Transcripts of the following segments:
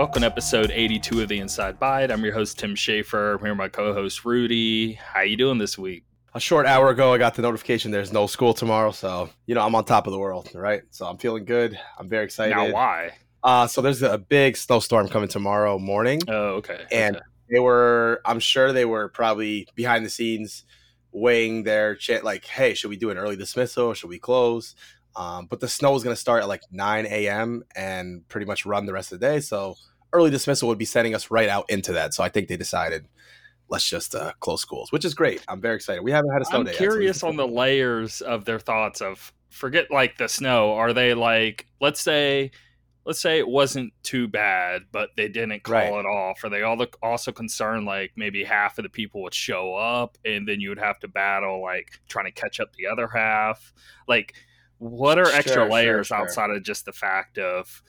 Welcome to episode 82 of the Inside Bite. I'm your host Tim Schaefer. I'm here with my co-host Rudy. How you doing this week? A short hour ago, I got the notification there's no school tomorrow, so you know I'm on top of the world, right? So I'm feeling good. I'm very excited. Now, why? Uh, so there's a big snowstorm coming tomorrow morning, Oh, okay. and okay. they were, I'm sure they were probably behind the scenes weighing their cha- like, hey, should we do an early dismissal? Should we close? Um, but the snow is going to start at like 9 a.m. and pretty much run the rest of the day. So early dismissal would be sending us right out into that. So I think they decided let's just uh, close schools, which is great. I'm very excited. We haven't had a snow I'm day. we curious on the layers of their thoughts of forget like the snow. Are they like let's say let's say it wasn't too bad, but they didn't call Right. it off. Are they all the, also concerned like maybe half of the people would show up and then you would have to battle like trying to catch up the other half? Like what are extra Sure, sure, layers sure. outside of just the fact of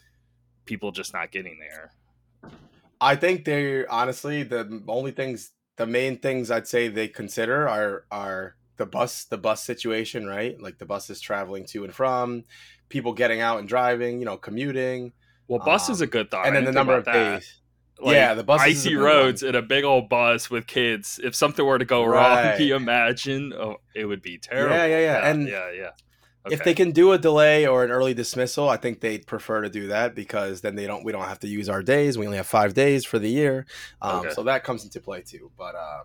people just not getting there? I think they're honestly the only things, the main things I'd say they consider are are the bus, the bus situation, right? Like the buses traveling to and from, people getting out and driving, you know, commuting, Well, bus is a Um, good thought. and then the number of days. Like, yeah, the bus icy roads and a big old bus with kids. If something were to go wrong, can you imagine? Oh, it would be terrible. Yeah, yeah, yeah. And yeah, yeah. If they can do a delay or an early dismissal, I think they'd prefer to do that because then they don't. We don't have to use our days. We only have five days for the year, um, Okay. so that comes into play too. But uh,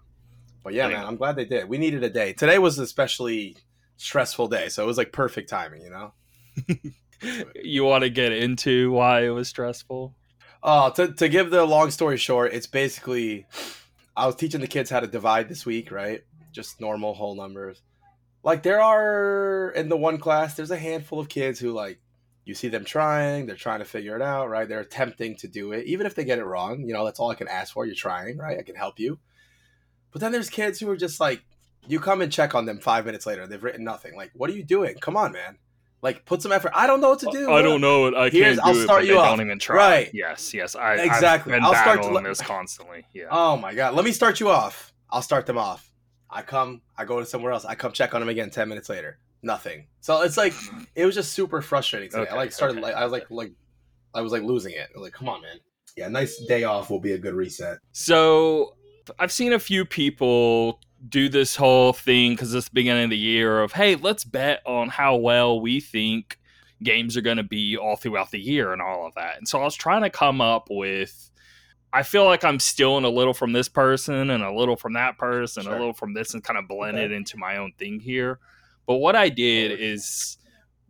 but yeah, Dang. man, I'm glad they did. We needed a day. Today was an especially stressful day, so it was like perfect timing. You know. you want to get into why it was stressful? Uh, to, to give the long story short, it's basically I was teaching the kids how to divide this week, right? Just normal whole numbers. Like there are in the one class, there's a handful of kids who like you see them trying, they're trying to figure it out, right? They're attempting to do it, even if they get it wrong. You know, that's all I can ask for. You're trying, right? I can help you. But then there's kids who are just like, you come and check on them five minutes later, they've written nothing. Like, what are you doing? Come on, man. Like, put some effort. I don't know what to do. I don't know it. I Here's- can't I'll do start it. You off. don't even try. Right. Yes. Yes. I Exactly. I've been I'll start to this constantly. Yeah. Oh my god. Let me start you off. I'll start them off. I come, I go to somewhere else. I come check on them again 10 minutes later. Nothing. So it's like it was just super frustrating today. Okay, I like started okay. like I was like like I was like losing it. Like, come on, man. Yeah, nice day off will be a good reset. So I've seen a few people do this whole thing because it's the beginning of the year of hey, let's bet on how well we think games are going to be all throughout the year and all of that. And so I was trying to come up with. I feel like I'm stealing a little from this person and a little from that person, Sure. a little from this, and kind of blend Okay. it into my own thing here. But what I did is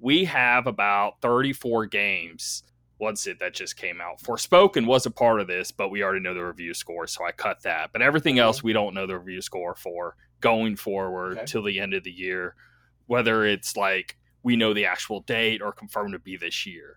we have about 34 games what's it that just came out? Forspoken was a part of this, but we already know the review score, so I cut that. But everything mm-hmm. else we don't know the review score for going forward Okay. till the end of the year, whether it's like we know the actual date or confirmed to be this year.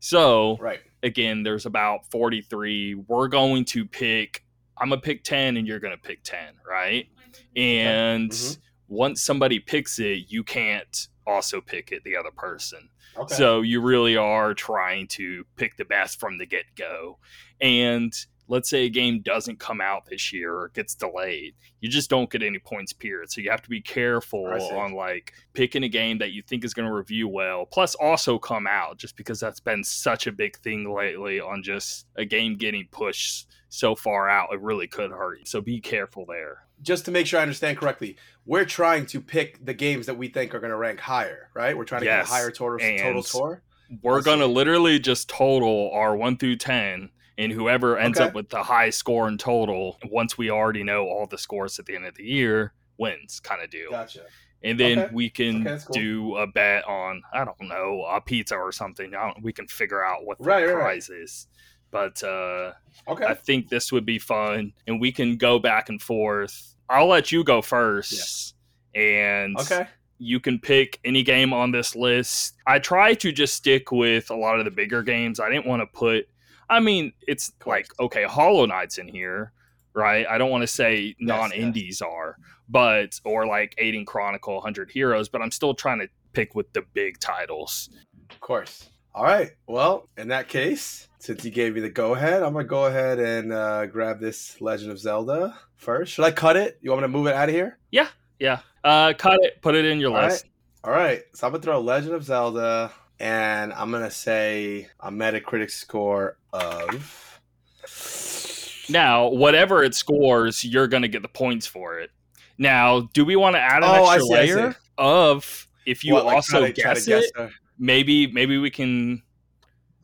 So Right. Again, there's about 43. We're going to pick, I'm going to pick 10 and you're going to pick 10, right? And Mhm. once somebody picks it, you can't also pick it, the other person. Okay. So you really are trying to pick the best from the get go. And let's say a game doesn't come out this year or gets delayed, you just don't get any points period. So you have to be careful on like picking a game that you think is going to review well, plus also come out, just because that's been such a big thing lately on just a game getting pushed so far out. It really could hurt you. So be careful there. just to make sure I understand correctly, we're trying to pick the games that we think are going to rank higher, right? We're trying to Yes, get a higher total total score. We're going to literally just total our 1 through 10 and whoever ends Okay. up with the high score in total once we already know all the scores at the end of the year wins kind of deal. Gotcha. And then Okay. we can Okay, cool. do a bet on I don't know, a pizza or something. I don't, we can figure out what the Right, right, right. prize is. But uh Okay. I think this would be fun and we can go back and forth. I'll let you go first. And Okay. you can pick any game on this list. I try to just stick with a lot of the bigger games. I didn't want to put I mean, it's like okay, Hollow Knight's in here, right? I don't want to say non-indies are, but or like Aiden Chronicle, 100 Heroes, but I'm still trying to pick with the big titles. Of course. All right. Well, in that case, since you gave me the go ahead, I'm gonna go ahead and uh, grab this Legend of Zelda first. Should I cut it? You want me to move it out of here? Yeah. Yeah. Uh cut it, put it in your All list. right. All right. So I'm gonna throw Legend of Zelda, and I'm gonna say a Metacritic score of Now, whatever it scores, you're going to get the points for it. Now, do we want to add an Oh, extra see, layer of if you What, like, also to- to guess it? the- Maybe, maybe we can.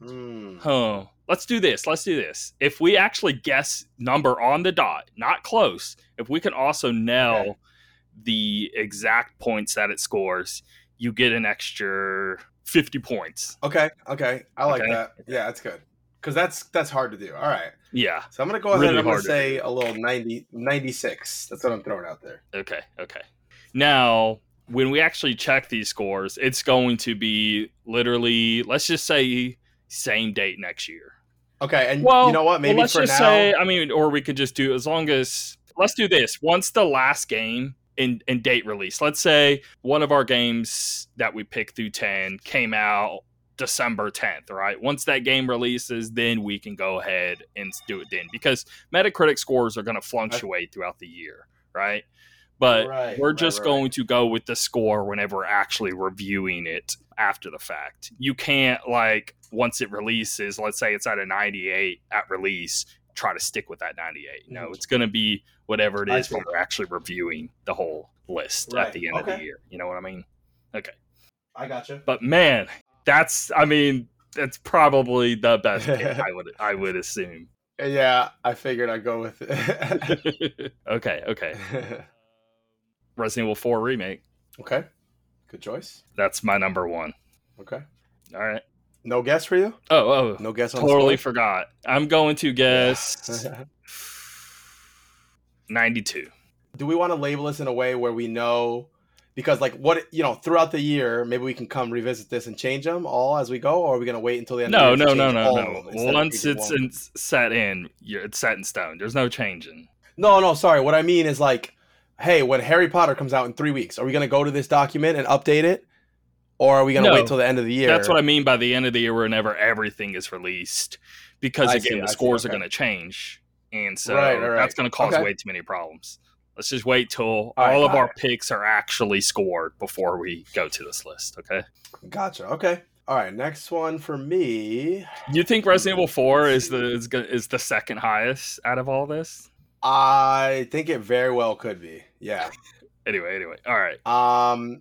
Hmm. Huh. Let's do this. Let's do this. If we actually guess number on the dot, not close, if we can also nail Okay. the exact points that it scores, you get an extra 50 points. Okay, okay, I like Okay. that. Yeah, that's good because that's that's hard to do. All right, Yeah. so I'm gonna go ahead Really and I'm gonna say a little 90, 96. That's what I'm throwing out there. Okay. Okay. Now, when we actually check these scores, it's going to be literally, let's just say, same date next year. Okay, and Well, you know what? Maybe well, let's for just now. say, I mean, or we could just do as long as let's do this. Once the last game in, in date release, let's say one of our games that we picked through 10 came out December 10th, right? Once that game releases, then we can go ahead and do it then because Metacritic scores are going to fluctuate throughout the year, right? But Right, we're just right, going right. to go with the score whenever we're actually reviewing it after the fact. You can't like once it releases, let's say it's at a 98 at release, try to stick with that 98. No, Mhm. it's going to be whatever it is when we're actually reviewing the whole list Right, at the end of the year. You know what I mean? Okay. I gotcha. But man, that's I mean, that's probably the best pick I would I would assume. Yeah, I figured I'd go with it. okay, okay. Resident Evil 4 remake. okay, good choice. That's my number 1. Okay, All right. No guess for you. Oh, oh, No guess on the totally forgot. I'm going to guess 92. do we want to label this in a way where we know because like what you know throughout the year maybe we can come revisit this and change them all as we go or are we going to wait until the end No, of the no, no, no, no. of them instead of Once it's in, set in, you're, it's set in stone. There's no changing. no no sorry what i mean is like hey when harry potter comes out in three weeks are we going to go to this document and update it or are we going to No. wait till the end of the year That's what I mean by the end of the year, whenever everything is released, because I again, see, the I see, scores are going to change, and so Right, right, right. that's going to cause Okay. way too many problems. Let's just wait till all, right, of all our right. picks are actually scored before we go to this list. Okay? gotcha okay all right next one for me You think Resident Evil Four is the is, is the second highest out of all this? i think it very well could be yeah Anyway, anyway, all right. Um,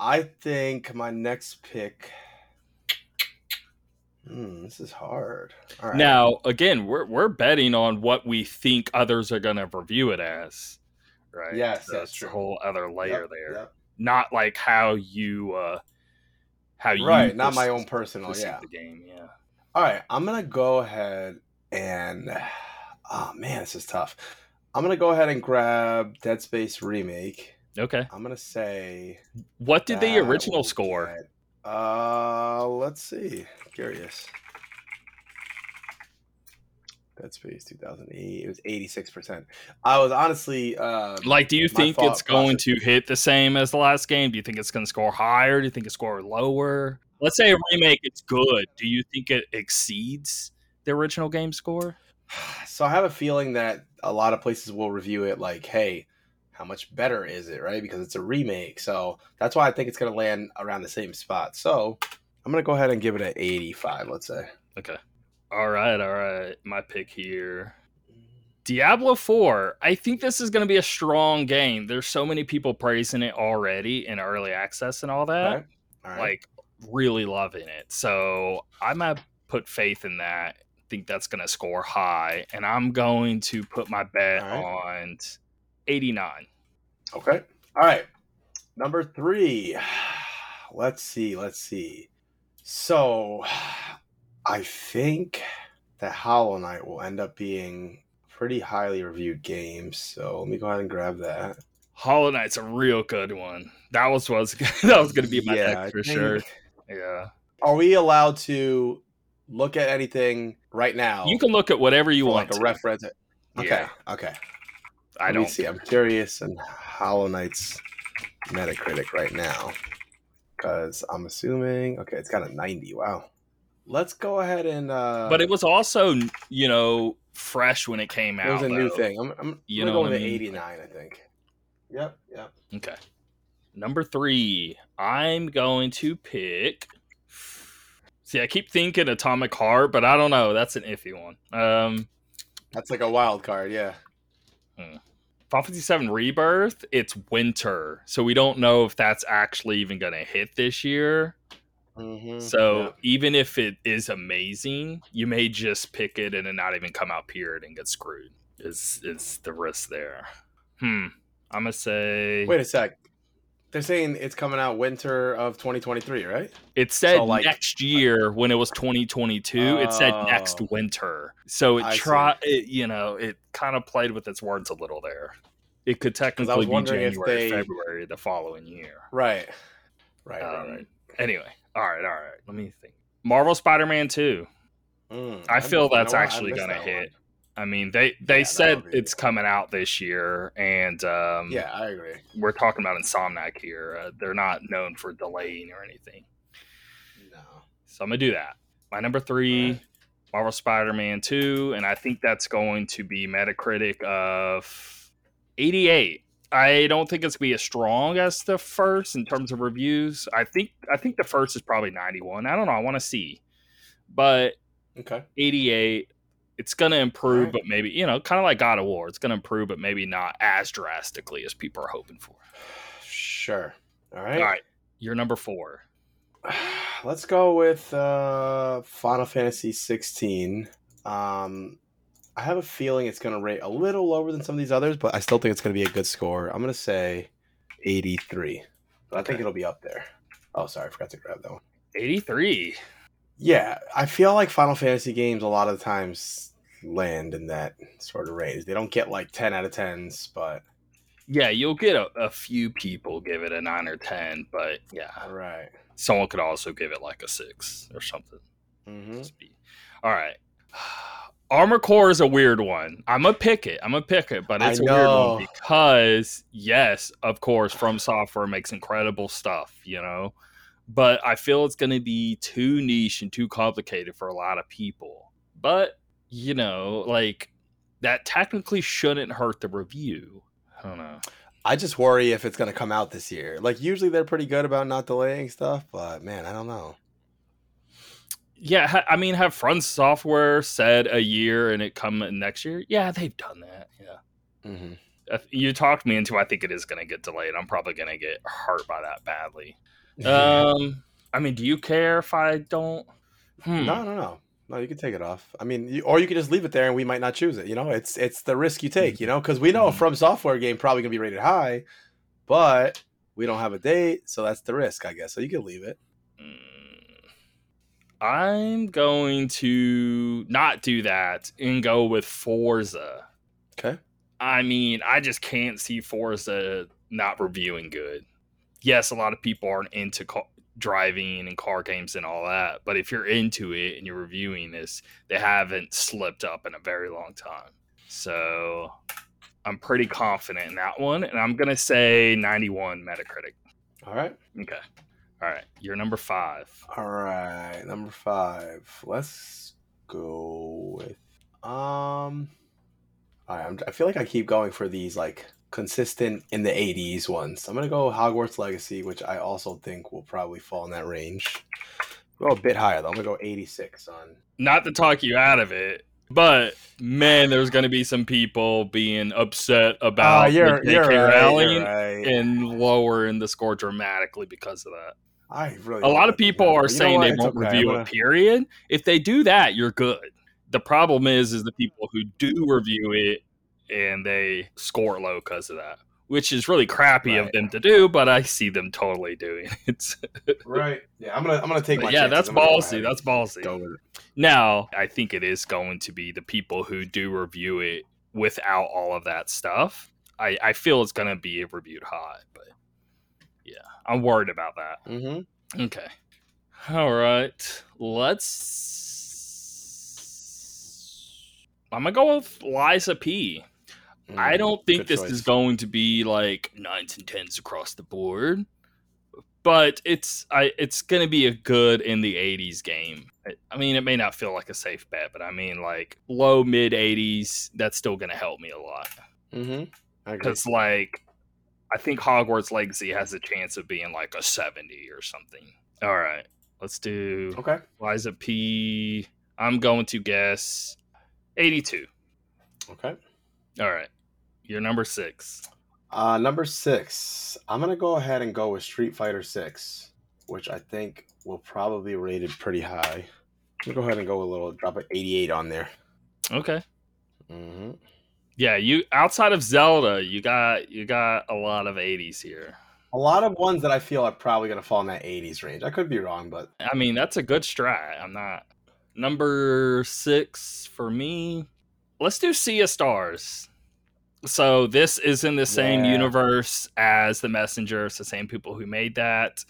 I think my next pick. Hmm, this is hard. All right. Now, again, we're we're betting on what we think others are going to review it as, right? Yes, So that's a whole other layer Yep, there. yep. Not like how you uh how you Right, not my own personal. Yeah. the game. Yeah. All right, I'm gonna go ahead and. Oh man, this is tough. I'm gonna go ahead and grab Dead Space remake. Okay. I'm gonna say. What did the original score? get- Uh, let's see. Curious. Dead Space 2008. It was 86 percent. I was honestly. Uh, Like, do you think it's going process- to hit the same as the last game? Do you think it's going to score higher? Do you think it score lower? Let's say a remake, it's good. Do you think it exceeds the original game score? So I have a feeling that a lot of places will review it like, hey, how much better is it, right? Because it's a remake. So that's why I think it's going to land around the same spot. So I'm going to go ahead and give it an 85, let's say. Okay. All right, all right. My pick here. Diablo 4. I think this is going to be a strong game. There's so many people praising it already in early access and all that. All right. All right. Like really loving it. So I might put faith in that. Think that's going to score high and I'm going to put my bet All on 89. okay. All right. Number three. Let's see. Let's see. So I think that Hollow Knight will end up being pretty highly reviewed game. So let me go ahead and grab that. Hollow Knight's a real good one. That was was that was going to be my Yeah, pick for think- sure. Yeah. Are we allowed to look at anything right now? You can look at whatever you want like a to. reference. Okay, Yeah. okay. I don't see. I'm curious and Hollow Knight's Metacritic right now because I'm assuming. Okay, it's got a 90. Wow. Let's go ahead and. uh but it was also you know fresh when it came It out. It was a new thing. I'm, I'm You know go what I mean? 89. I think. Yep. Yep. Okay. Number three, I'm going to pick. See, I keep thinking Atomic Heart, but I don't know. That's an iffy one. Um, That's like a wild card, yeah. Final Fantasy Rebirth, it's winter, so we don't know if that's actually even going to hit this year. Mm-hmm. So even if it is amazing, you may just pick it and it not even come out period and get screwed. Is is the risk there? Hmm. I'm gonna say. wait a sec. They're saying it's coming out winter of 2023, right? It said so, like- next year when it was 2022. it said next Oh. winter. So it I see. try. It, you know, it kind of played with its words a little there. It could technically be wondering if January, they- February the following year. Right. Right. Um, right, right. Anyway, all right, all right. Let me think. Marvel Spider-Man 2. Mm, I feel you that's actually gonna that hit. one. I mean, they they Yeah, said be- it's coming out this year, and um, Yeah, I agree. we're talking about Insomniac here. Uh, they're not known for delaying or anything, No. so I'm gonna do that. My number three, Alright. Marvel Spider-Man two, and I think that's going to be Metacritic of 88. I don't think it's gonna be as strong as the first in terms of reviews. I think I think the first is probably 91. I don't know. I want to see, but Okay. 88 it's going to improve Alright. but maybe you know kind of like god of war it's going to improve but maybe not as drastically as people are hoping for Sure. All right. all right you're number four Let's go with uh, Final Fantasy 16. Um, I have a feeling it's going to rate a little lower than some of these others, but I still think it's going to be a good score. I'm going to say 83. So I think it'll be up there. Oh, sorry, I forgot to grab that one. 83 Yeah, I feel like Final Fantasy games a lot of the times land in that sort of range. They don't get like 10 out of 10s, but yeah you'll get a, a few people give it a 9 or 10 but yeah. Right. someone could also give it like a 6 or something. Mm-hmm. All right. Armor core is a weird one. I'm gonna pick it. I'm gonna pick it but it's a weird one because yes of course from software makes incredible stuff you know? But i feel it's gonna be too niche and too complicated for a lot of people. But you know like that technically shouldn't hurt the review i don't know I just worry if it's going to come out this year. Like, usually they're pretty good about not delaying stuff, but man, I don't know. yeah i mean have from software said a year and it come next year yeah they've done that yeah Mm-hmm. You talked me into i think it is going to get delayed i'm probably going to get hurt by that badly um i mean do you care if i don't hmm. No, no, no. No, you can take it off. I mean, you, or you could just leave it there and we might not choose it. You know, it's it's the risk you take. You know, because we know a Mhm. From Software game probably gonna be rated high, but we don't have a date, so that's the risk, I guess. So you can leave it. Mm, i'm going to not do that and go with forza Okay. i mean i just can't see forza not reviewing good yes a lot of people aren't into driving and car games and all that but if you're into it and you're reviewing this they haven't slipped up in a very long time so i'm pretty confident in that one and i'm gonna say 91 metacritic All right. okay all right you're number five All right. Number five. Let's go with um. All right, I'm, I feel like I keep going for these like consistent in the 80s ones. I'm gonna go Hogwarts Legacy, which I also think will probably fall in that range. Go a bit higher though. I'm gonna go 86 on. not to talk you out of it but man there's gonna be some people being upset about Ah, you're, JK right, Rowling right. and lowering the score dramatically because of that. I really A lot of people doesn't are. You saying they It's won't okay. Review gonna- it. Period. If they do that, you're good. The problem is, is the people who do review it and they score low because of that, which is really crappy of them to do. But I see them totally doing it. Right. Yeah, I'm gonna I'm gonna take But my. yeah, that's I'm gonna ballsy. That's ballsy. Go with it. Now, I think it is going to be the people who do review it without all of that stuff. I, I feel it's going to be reviewed high, but yeah, I'm worried about that. Mm-hmm. Okay. All right. Let's. I'm going to go with Lies of P. I don't think Mm, this is going to be like nines and tens across the board, but it's I it's going to be a good in the '80s game. I, mean, it may not feel like a safe bet, but I mean, like low mid '80s. That's still going to help me a lot Mm-hmm. Because, like, I think Hogwarts Legacy has a chance of being like a 70 or something. All right, let's do Okay. Lies of P. I'm going to guess 82. Okay. All right. You're number six. Uh, number six, I'm gonna go ahead and go with Street Fighter Six, which I think will probably be rated pretty high. I'm gonna go ahead and go a little drop an 88 on there. Okay. hmm Yeah, you outside of Zelda, you got you got a lot of 80s here. A lot of ones that I feel are probably gonna fall in that 80s range. I could be wrong, but I mean, that's a good strat. I'm not number six for me. Let's do Sea of Stars. So this is in the same Yeah. universe as the Messenger. It's the same people who made that.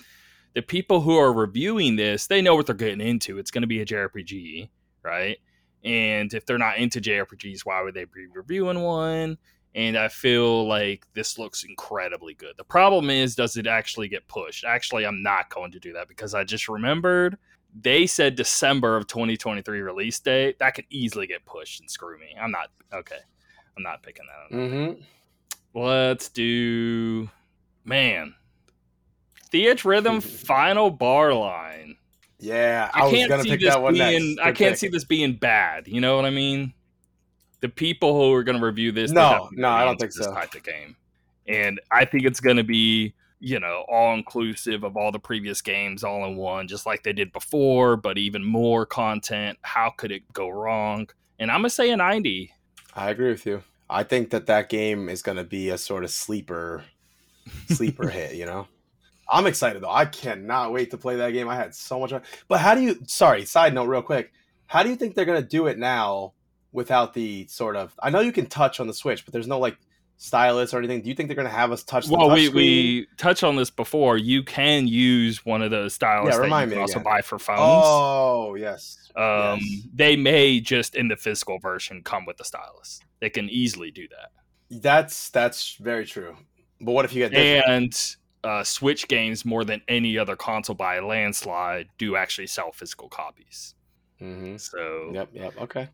The people who are reviewing this, they know what they're getting into. It's going to be a JRPG, right? And if they're not into JRPGs, why would they be reviewing one? And I feel like this looks incredibly good. The problem is, does it actually get pushed? Actually, I'm not going to do that because I just remembered they said December of 2023 release date. That could easily get pushed and screw me. I'm not okay. I'm not picking that. Up. mm-hmm. Let's do man. Theatrhythm final bar line. yeah, I, I, was can't gonna see pick this that one being. I can't pick. see this being bad. You know what I mean? The people who are going to review this, No, have to be no, I don't think this so. Type of game, and I think it's going to be you know all inclusive of all the previous games all in one, just like they did before, but even more content. How could it go wrong? And I'm gonna say a 90. I agree with you. I think that that game is gonna be a sort of sleeper, sleeper hit. You know, I'm excited though. I cannot wait to play that game. I had so much. fun. But how do you? Sorry, side note, real quick. How do you think they're gonna do it now without the sort of? I know you can touch on the Switch, but there's no like stylus or anything. Do you think they're gonna have us touch? The Well, we, touchscreen? we touched on this before. You can use one of those stylists Yeah, that you remind can me also again. buy for phones. Oh yes. Um, Yes. They may just in the physical version come with the stylus. They can easily do that. That's that's very true. But what if you get? And uh, Switch games, more than any other console by a landslide, do actually sell physical copies. hmm So Yep. Yep. Okay.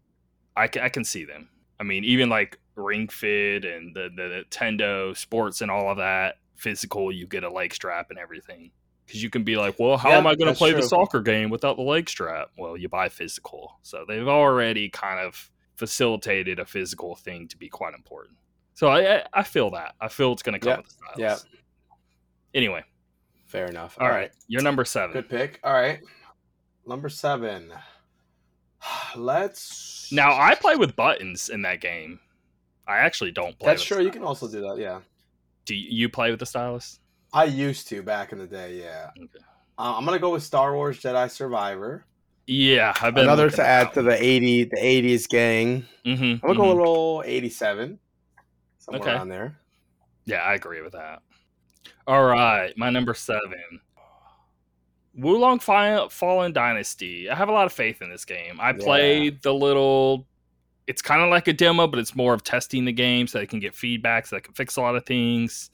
I, I can see them. I mean, even like Ring Fit and the, the Nintendo Sports and all of that physical, you get a leg strap and everything. Because you can be like, well, how Yeah, am I going to play the soccer game without the leg strap? Well, you buy physical. So they've already kind of facilitated a physical thing to be quite important. So I I, I feel that. I feel it's going to come Yeah, with the stylus. yeah. Anyway, Fair enough. all right. You're number seven. Good pick. All right. Number seven. Let's. Now, I play with buttons in that game. I actually don't play That's with true. You can also do that. Yeah. Do you, you play with the stylus? I used to back in the day. Yeah. Okay. Uh, I'm gonna go with Star Wars Jedi Survivor. Yeah, I've been Another to add to the 80 the 80s gang. Mhm, I'm gonna go mhm. a little 87. Somewhere Okay. around there. Yeah, I agree with that. All right, my number seven. Wo Long Fi- Fallen Dynasty. I have a lot of faith in this game. I Yeah. played the little. It's kind of like a demo, but it's more of testing the game so they can get feedback, so they can fix a lot of things.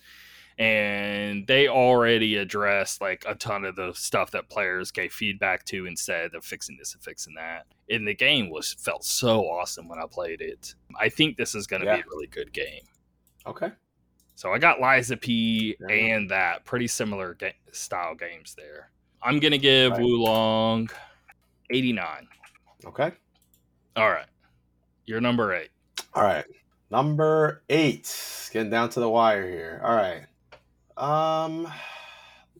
And they already addressed like a ton of the stuff that players gave feedback to instead of fixing this and fixing that. And the game was felt so awesome when I played it. I think this is going to be a really good game. Okay. So I got Lies of P enough. and that pretty similar ga- style games there. I'm gonna give Right. Wo Long 89. Okay. All right, you're number eight. All right. Number eight. Getting down to the wire here. All right. Um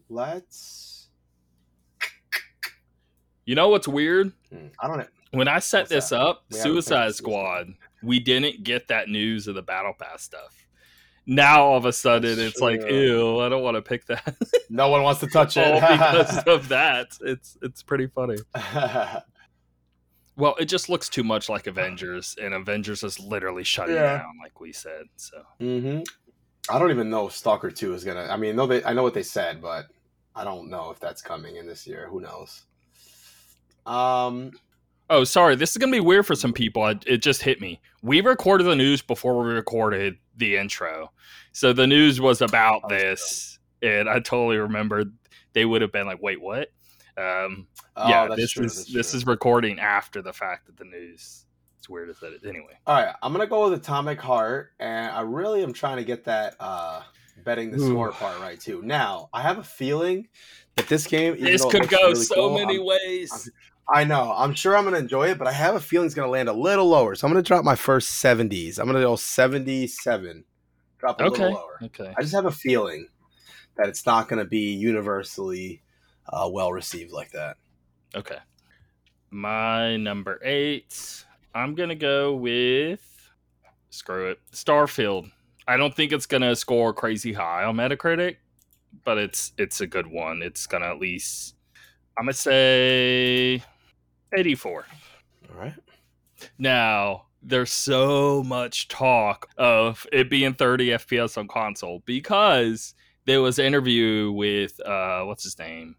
let's You know what's weird? hmm, I don't know. When I set What's this that? up, We Suicide. Squad, we didn't get that news of the Battle Pass stuff. Now all of a sudden That's it's like, ew, I don't want to pick that. No one wants to touch it. because of that. It's it's pretty funny. Well, it just looks too much like Avengers, and Avengers is literally shutting Yeah. down, like we said. So hmm I don't even know if Stalker Two is gonna. I mean, no, they. I know what they said, but I don't know if that's coming in this year. Who knows? Um. Oh, sorry. This is gonna be weird for some people. I, it just hit me. We recorded the news before we recorded the intro, so the news was about Oh, this, and I totally remembered. They would have been like, "Wait, what?" Um, oh, yeah, this true, is this true. is recording after the fact that the news. It's weird as that. Anyway, All right, I'm gonna go with Atomic Heart, and I really am trying to get that uh betting the Ooh. score part right too. Now, I have a feeling that this game, this could go really so cool, many I'm, ways. I know. I'm sure I'm gonna enjoy it, but I have a feeling it's gonna land a little lower. So I'm gonna drop my first 70s. I'm gonna go 77. Drop a Okay. little lower. Okay. I just have a feeling that it's not gonna be universally uh, well received like that. Okay. My number eight. I'm gonna go with screw it. Starfield. I don't think it's gonna score crazy high on Metacritic, but it's it's a good one. It's gonna at least I'm gonna say 84. All right. Now, there's so much talk of it being 30 FPS on console because there was an interview with uh what's his name?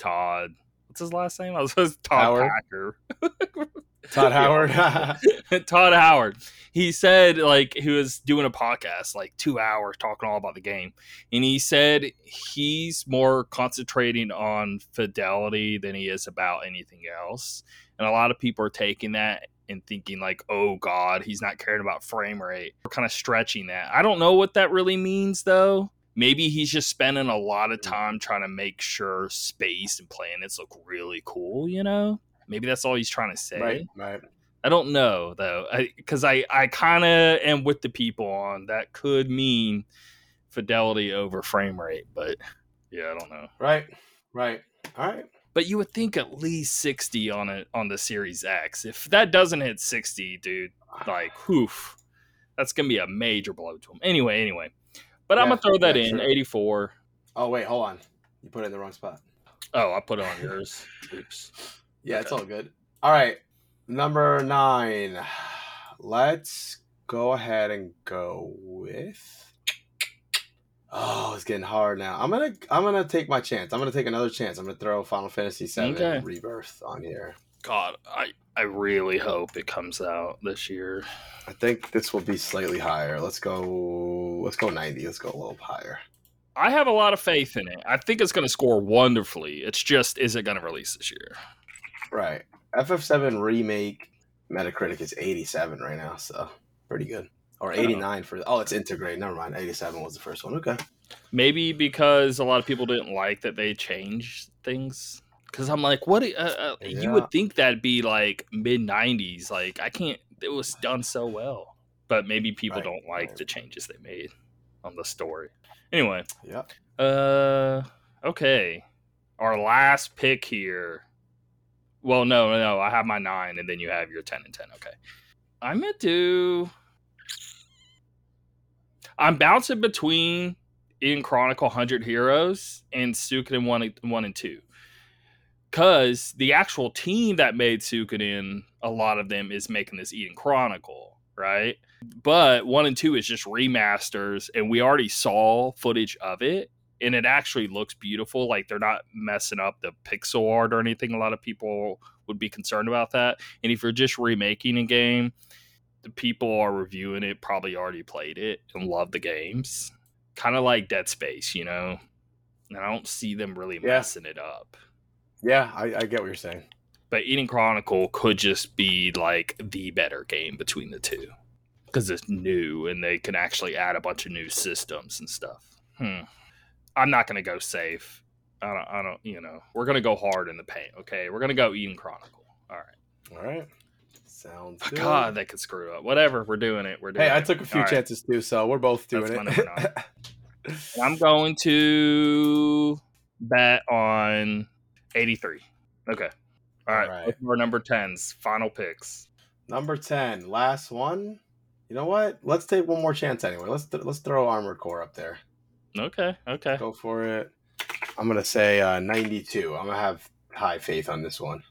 Todd. What's his last name? I was Todd Howard. Packer. Todd Howard. Todd Howard. He said like he was doing a podcast like 2 hours talking all about the game and he said he's more concentrating on fidelity than he is about anything else. And a lot of people are taking that and thinking like, "Oh god, he's not caring about frame rate." We're kind of stretching that. I don't know what that really means though. Maybe he's just spending a lot of time trying to make sure space and planets look really cool, you know? Maybe that's all he's trying to say. right. Right. I don't know though, because I I, kind of am with the people on that could mean fidelity over frame rate, but yeah, I don't know. Right. Right. All right. But you would think at least sixty on it on the Series X. If that doesn't hit sixty, dude, like, whoof, that's gonna be a major blow to him. Anyway, anyway, but I'm gonna throw that yeah, in sure. eighty four. Oh wait, hold on. You put it in the wrong spot. Oh, I put it on yours. Oops. Yeah, it's all good. All right, number nine. Let's go ahead and go with. Oh, it's getting hard now. I'm gonna I'm gonna take my chance. I'm gonna take another chance. I'm gonna throw Final Fantasy VII Okay. Rebirth on here. God, I I really hope it comes out this year. I think this will be slightly higher. Let's go. Let's go 90. Let's go a little higher. I have a lot of faith in it. I think it's going to score wonderfully. It's just, is it going to release this year? Right. FF7 remake Metacritic is 87 right now, so pretty good. Or 89 for oh, it's Intergrade. Never mind. 87 was the first one. Okay. Maybe because a lot of people didn't like that they changed things. Because I'm like, what? Uh, uh, You would think that'd be like mid 90s. Like, I can't, it was done so well. But maybe people Right, don't like right. the changes they made on the story. Anyway, yeah. Uh, okay. Our last pick here. Well, no, no, no. I have my nine, and then you have your ten and ten. Okay. I'm gonna do. I'm bouncing between in Chronicle Hundred Heroes and Suikoden one, and- one and two, because the actual team that made Suikoden, a lot of them is making this Eden Chronicle, right? But one and two is just remasters, and we already saw footage of it, and it actually looks beautiful. Like they're not messing up the pixel art or anything. A lot of people would be concerned about that. And if you're just remaking a game, the people are reviewing it probably already played it and love the games. Kind of like Dead Space, you know. And I don't see them really Yeah. messing it up. Yeah, I, I get what you're saying. But Eden Chronicle could just be like the better game between the two because it's new and they can actually add a bunch of new systems and stuff. Hmm. I'm not gonna go safe. I don't. I don't. You know, we're gonna go hard in the paint. Okay, we're gonna go Eden Chronicle. All right. All right. Sounds Oh, good. God, that could screw up. Whatever. We're doing it. We're doing. Hey, I took a few All right. chances too, so we're both doing That's it. I'm going to bet on 83. Okay. All right. All right. Our number 10s. Final picks. Number ten, last one. You know what? Let's take one more chance anyway. Let's th- let's throw Armored Core up there. Okay. Okay. Go for it. I'm gonna say uh, 92. I'm gonna have high faith on this one.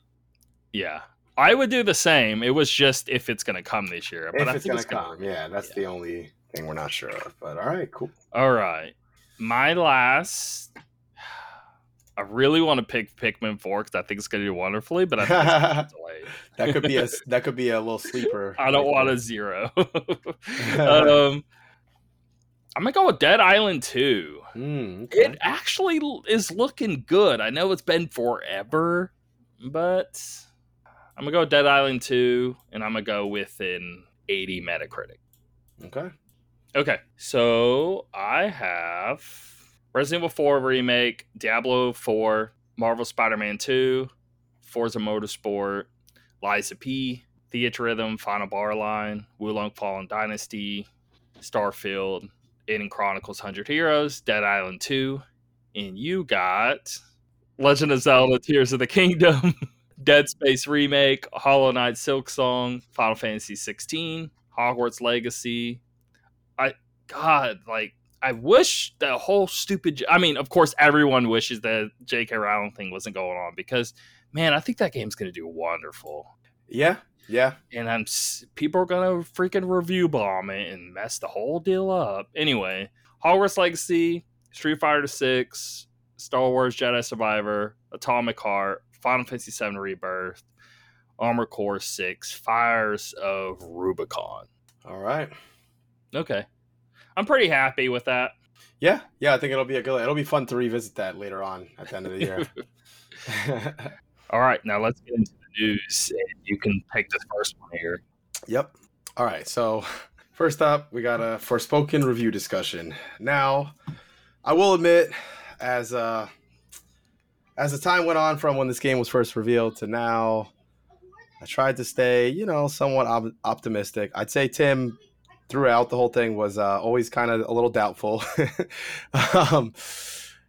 Yeah. I would do the same. It was just if it's going to come this year. But if I it's gonna it's gonna come, yeah, that's Yeah. the only thing we're not sure of. But all right, cool. All right. My last. I really want to pick Pikmin 4 because I think it's going to do wonderfully, but I think it's gonna be delayed. That could be a that could be a little sleeper. I don't right want there. a zero. um, I'm gonna go with Dead Island 2. Mm, okay. It actually is looking good. I know it's been forever, but I'm gonna go with Dead Island 2, and I'm gonna go with an 80 Metacritic. okay. Okay, so I have Resident Evil 4 remake, Diablo 4, Marvel Spider-Man 2, Forza Motorsport, of P, Theatrhythm, Final Bar Line, Wo Fallen Dynasty, Starfield, Eden Chronicles 100 Heroes, Dead Island 2, and you got Legend of Zelda Tears of the Kingdom, Dead Space Remake, Hollow Knight Silk Song, Final Fantasy 16, Hogwarts Legacy. I God, like I wish the whole stupid. I mean, of course, everyone wishes that J.K. Rowling thing wasn't going on because, man, I think that game's going to do wonderful. Yeah, yeah. And I'm people are going to freaking review bomb it and mess the whole deal up. Anyway, Hogwarts Legacy, Street Fighter Six, Star Wars Jedi Survivor, Atomic Heart, Final Fantasy VII Rebirth, Armor Core Six, Fires of Rubicon. All right. Okay. I'm pretty happy with that. Yeah, yeah, I think it'll be a good. It'll be fun to revisit that later on at the end of the year. All right, now let's get into the news. and You can take this first one here. Yep. All right. So first up, we got a Forspoken review discussion. Now, I will admit, as uh, as the time went on from when this game was first revealed to now, I tried to stay, you know, somewhat op- optimistic. I'd say Tim throughout the whole thing was uh, always kind of a little doubtful. um,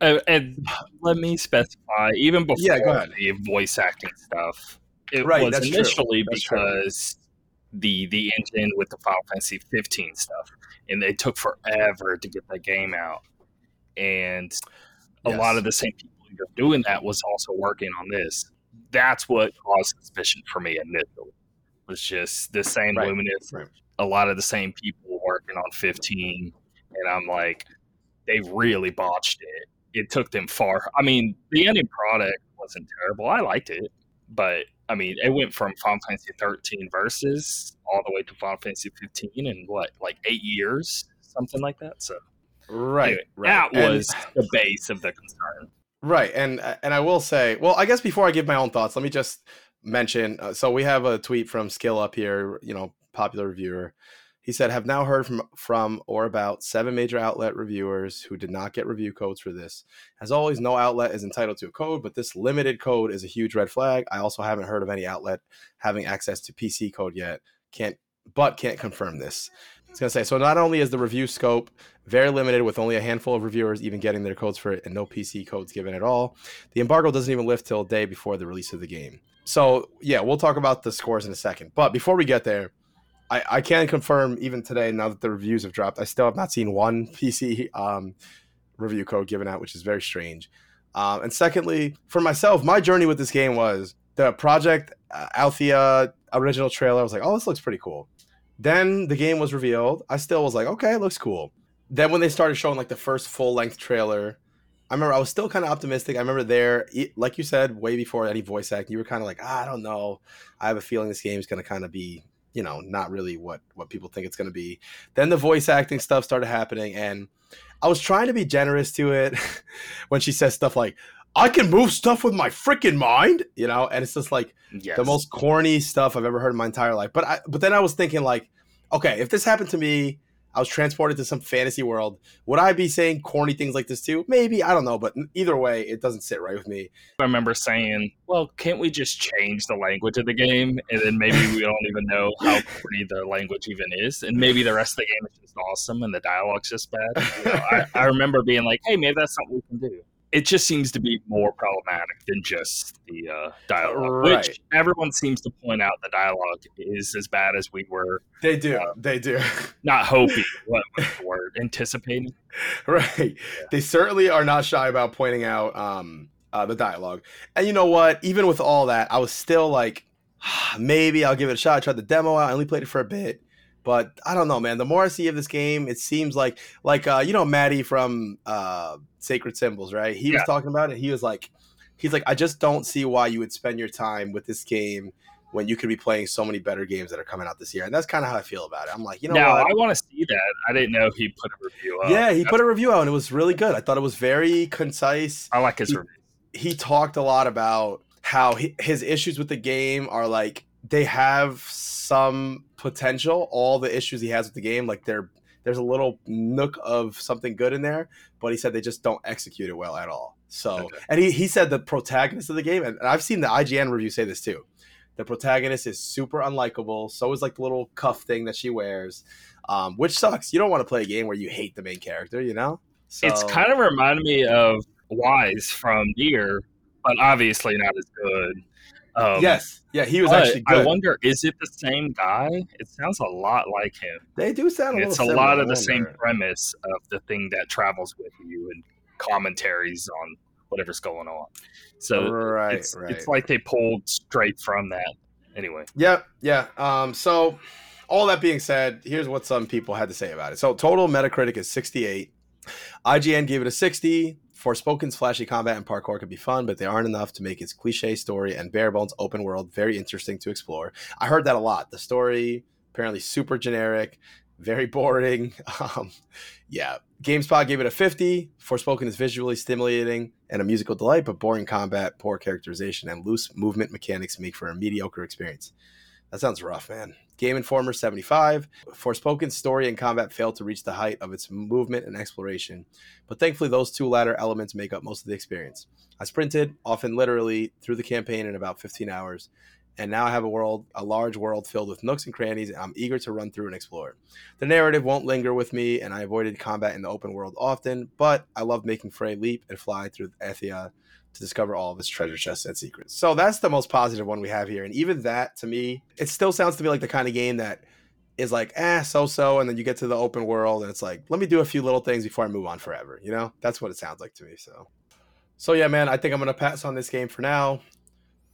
and, and, let me specify, even before yeah, the voice acting stuff, it right, was initially because true. the the engine with the Final Fantasy 15 stuff, and it took forever to get that game out, and a yes. lot of the same people who are doing that was also working on this. That's what caused suspicion for me initially. Was just the same right. Luminous right a lot of the same people working on 15 and i'm like they really botched it. It took them far. I mean the ending product wasn't terrible. I liked it but i mean it went from final fantasy 13 versus all the way to final fantasy 15 in what like eight years? Something like that so. Right, anyway, right. that was and, the base of the concern. Right and and i will say well i guess before i give my own thoughts let me just mention uh, so we have a tweet from skill up here you know popular reviewer. He said, "Have now heard from from or about seven major outlet reviewers who did not get review codes for this. As always, no outlet is entitled to a code, but this limited code is a huge red flag. I also haven't heard of any outlet having access to PC code yet. Can't, but can't confirm this." I was gonna say so. Not only is the review scope very limited, with only a handful of reviewers even getting their codes for it, and no PC codes given at all, the embargo doesn't even lift till a day before the release of the game. So yeah, we'll talk about the scores in a second. But before we get there, I, I can confirm even today, now that the reviews have dropped, I still have not seen one PC um, review code given out, which is very strange. Um, and secondly, for myself, my journey with this game was the Project uh, Athia original trailer. I was like, oh, this looks pretty cool. Then the game was revealed. I still was like, okay, it looks cool. Then when they started showing like the first full length trailer, I remember I was still kind of optimistic. I remember there, like you said, way before any voice acting, you were kind of like, ah, I don't know. I have a feeling this game is going to kind of be you know not really what what people think it's going to be. Then the voice acting stuff started happening and i was trying to be generous to it when she says stuff like i can move stuff with my freaking mind you know? And it's just like yes. the most corny stuff i've ever heard in my entire life. But i but then i was thinking like okay if this happened to me I was transported to some fantasy world. Would I be saying corny things like this too? Maybe I don't know, but either way, it doesn't sit right with me. I remember saying, "Well, can't we just change the language of the game, and then maybe we don't even know how corny the language even is, and maybe the rest of the game is just awesome and the dialogue's just bad." You know, I, I remember being like, "Hey, maybe that's something we can do." It just seems to be more problematic than just the uh, dialogue, right. which everyone seems to point out the dialogue is as bad as we were. They do. Uh, they do. Not hoping. what was the word? Anticipating. Right. Yeah. They certainly are not shy about pointing out um, uh, the dialogue. And you know what? Even with all that, I was still like, maybe I'll give it a shot. I tried the demo out. I only played it for a bit. But I don't know, man. The more I see of this game, it seems like like uh, you know Maddie from uh, Sacred Symbols, right? He yeah. was talking about it. He was like, he's like, I just don't see why you would spend your time with this game when you could be playing so many better games that are coming out this year. And that's kind of how I feel about it. I'm like, you know, now what? I want to see that. I didn't know he put a review out. Yeah, he that's put a review out, and it was really good. I thought it was very concise. I like his he, review. He talked a lot about how he, his issues with the game are like they have some potential. All the issues he has with the game, like they're there's a little nook of something good in there, but he said they just don't execute it well at all. So, Okay. and he, he said the protagonist of the game, and I've seen the IGN review say this too. The protagonist is super unlikable. So is like the little cuff thing that she wears, um, which sucks. You don't want to play a game where you hate the main character, you know? So, It's kind of reminded me of Weiss from Nier, but obviously not as good. Um, yes, yeah, he was actually I wonder, is it the same guy? It sounds a lot like him. they do sound a It's a lot of the same premise of the thing that travels with you and commentaries on whatever's going on. So right, it's, right. it's like they pulled straight from that. Anyway, Yeah, yeah. Um, so all that being said, here's what some people had to say about it. So total Metacritic is 68. IGN gave it a 60. Forspoken's flashy combat and parkour could be fun, but they aren't enough to make its cliche story and bare bones open world very interesting to explore. I heard that a lot. The story apparently super generic, very boring. Um, yeah, GameSpot gave it a 50. Forspoken is visually stimulating and a musical delight, but boring combat, poor characterization, and loose movement mechanics make for a mediocre experience. That sounds rough, man. Game Informer 75. Forspoken's story and combat failed to reach the height of its movement and exploration, but thankfully those two latter elements make up most of the experience. I sprinted, often literally, through the campaign in about 15 hours, and now I have a world, a large world filled with nooks and crannies, and I'm eager to run through and explore. The narrative won't linger with me, and I avoided combat in the open world often, but I love making Frey leap and fly through Athia to discover all of its treasure chests and secrets. So that's the most positive one we have here. And even that, to me, it still sounds to me like the kind of game that is like, eh, so so. And then you get to the open world and it's like, let me do a few little things before I move on forever. You know, that's what it sounds like to me. So, so yeah, man, I think I'm going to pass on this game for now.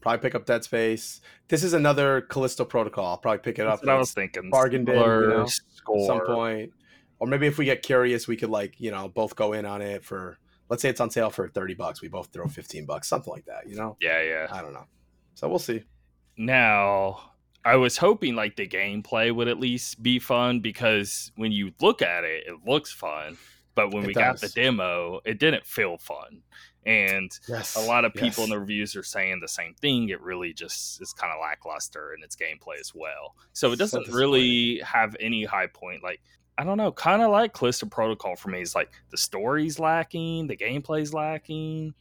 Probably pick up Dead Space. This is another Callisto Protocol. I'll probably pick it that's up I was thinking. bargain bin, you Similar know, score. some point. Or maybe if we get curious, we could like, you know, both go in on it for, let's say it's on sale for 30 bucks. We both throw 15 bucks, something like that, you know? Yeah, yeah. I don't know. So we'll see. Now, I was hoping like the gameplay would at least be fun because when you look at it, it looks fun. But when It we got the demo, it didn't feel fun. And Yes. a lot of people in the reviews are saying the same thing. It really just is kind of lackluster in its gameplay as well. So it doesn't really have any high point. Like, I don't know, kind of like Callisto Protocol for me is like the story's lacking, the gameplay's lacking.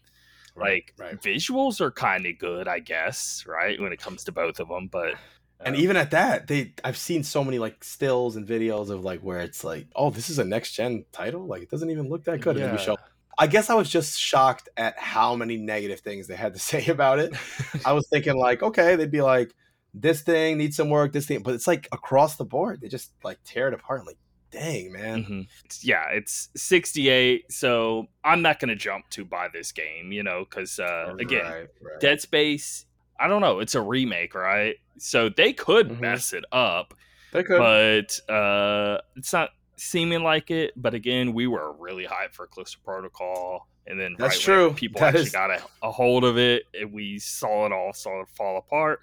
Like right. visuals are kind of good, I guess, right? When it comes to both of them, but And um, even at that, they I've seen so many like stills and videos of like where it's like, oh, this is a next gen title. Like it doesn't even look that good. And then you Yeah. show. I guess I was just shocked at how many negative things they had to say about it. I was thinking like, okay, they'd be like, this thing needs some work, this thing, but it's like across the board. They just like tear it apart. I'm like, dang, man. Mhm. Yeah, it's 68, so I'm not going to jump to buy this game, you know, because uh, again, Right. Dead Space, I don't know, it's a remake, right? So they could Mhm. mess it up, they could. but uh, it's not seeming like it. But again, we were really hyped for Callisto Protocol. And then That's right when true. people That actually is- got a, a hold of it, and we saw it all sort of fall apart.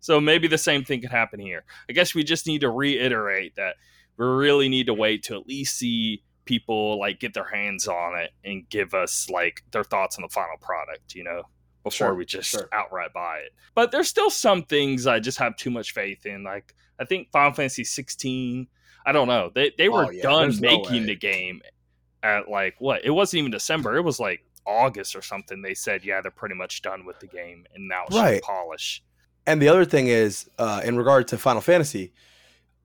So maybe the same thing could happen here. I guess we just need to reiterate that we really need to wait to at least see people like get their hands on it and give us like their thoughts on the final product, you know, before Sure, we just sure. outright buy it. But there's still some things I just have too much faith in. Like I think Final Fantasy 16. I don't know. They they were Oh, yeah, done there's making way. the game at like what? It wasn't even December. It was like August or something. They said, yeah, they're pretty much done with the game, and now it's Right. polish. And the other thing is, uh, in regard to Final Fantasy,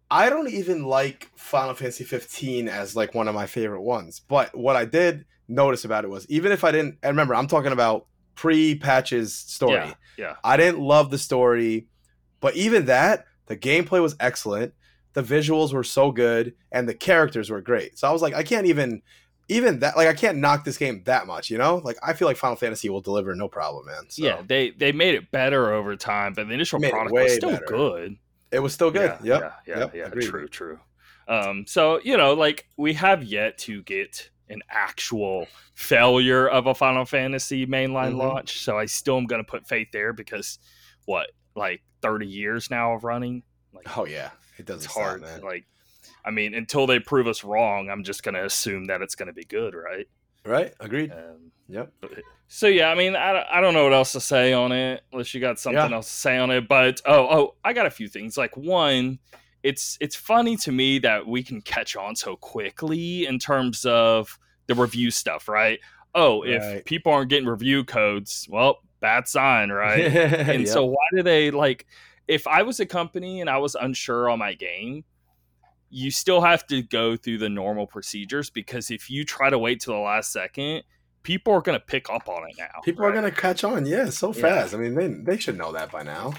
I don't even like Final Fantasy 15 as like one of my favorite ones. But what I did notice about it was, even if I didn't, and remember, I'm talking about pre-patches story. Yeah, yeah. I didn't love the story, but even that, the gameplay was excellent. The visuals were so good, and the characters were great. So I was like, I can't even, even that, like, I can't knock this game that much. You know, like I feel like Final Fantasy will deliver no problem, man. So Yeah, they they made it better over time, but the initial product was still better. good. It was still good. Yeah, yep. yeah, yeah, yep, yeah. agreed. True, true. Um, so you know, like we have yet to get an actual failure of a Final Fantasy mainline Mhm. launch. So I still am going to put faith there because what, like thirty years now of running, like Oh yeah, it doesn't it's hard. man. Like, I mean, until they prove us wrong, I'm just going to assume that it's going to be good, right? Right? Agreed. Um, Yep. So yeah, I mean, I, don't- I don't know what else to say on it unless you got something Yeah. else to say on it. But oh oh, I got a few things. Like one, it's it's funny to me that we can catch on so quickly in terms of the review stuff, right? oh, if people aren't getting review codes, well, bad sign, right? and yep. so why do they like? If I was a company and I was unsure on my game, you still have to go through the normal procedures because if you try to wait till the last second, people are going to pick up on it now. People right? are going to catch on, yeah, so fast. Yeah. I mean, they they should know that by now.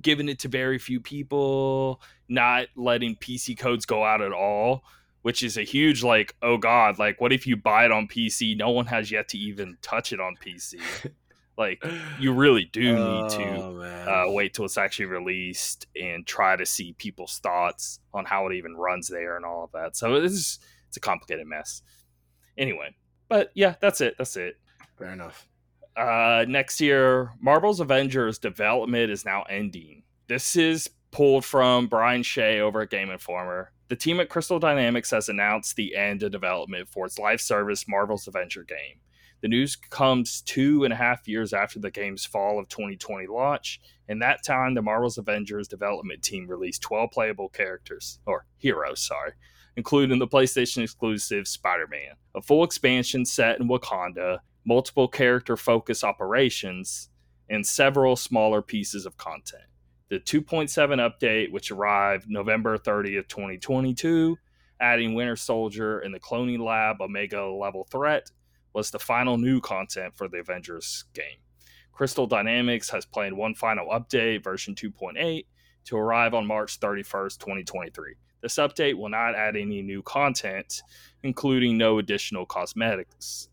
Giving it to very few people, not letting PC codes go out at all, which is a huge like, oh god, like what if you buy it on PC? No one has yet to even touch it on PC. like you really do need to oh, uh, wait till it's actually released and try to see people's thoughts on how it even runs there and all of that. So it's it's a complicated mess. Anyway, but yeah, that's it. That's it. Fair enough. Uh, next year, Marvel's Avengers development is now ending. This is pulled from Brian Shea over at Game Informer. The team at Crystal Dynamics has announced the end of development for its live service Marvel's Avenger game. The news comes two and a half years after the game's fall of 2020 launch. In that time, the Marvel's Avengers development team released 12 playable characters, or heroes, sorry, including the PlayStation exclusive Spider Man, a full expansion set in Wakanda, multiple character focus operations, and several smaller pieces of content. The 2.7 update, which arrived November 30th, 2022, adding Winter Soldier and the Cloning Lab Omega level threat, was the final new content for the Avengers game. Crystal Dynamics has planned one final update, version 2.8, to arrive on March 31st, 2023. This update will not add any new content, including no additional cosmetics,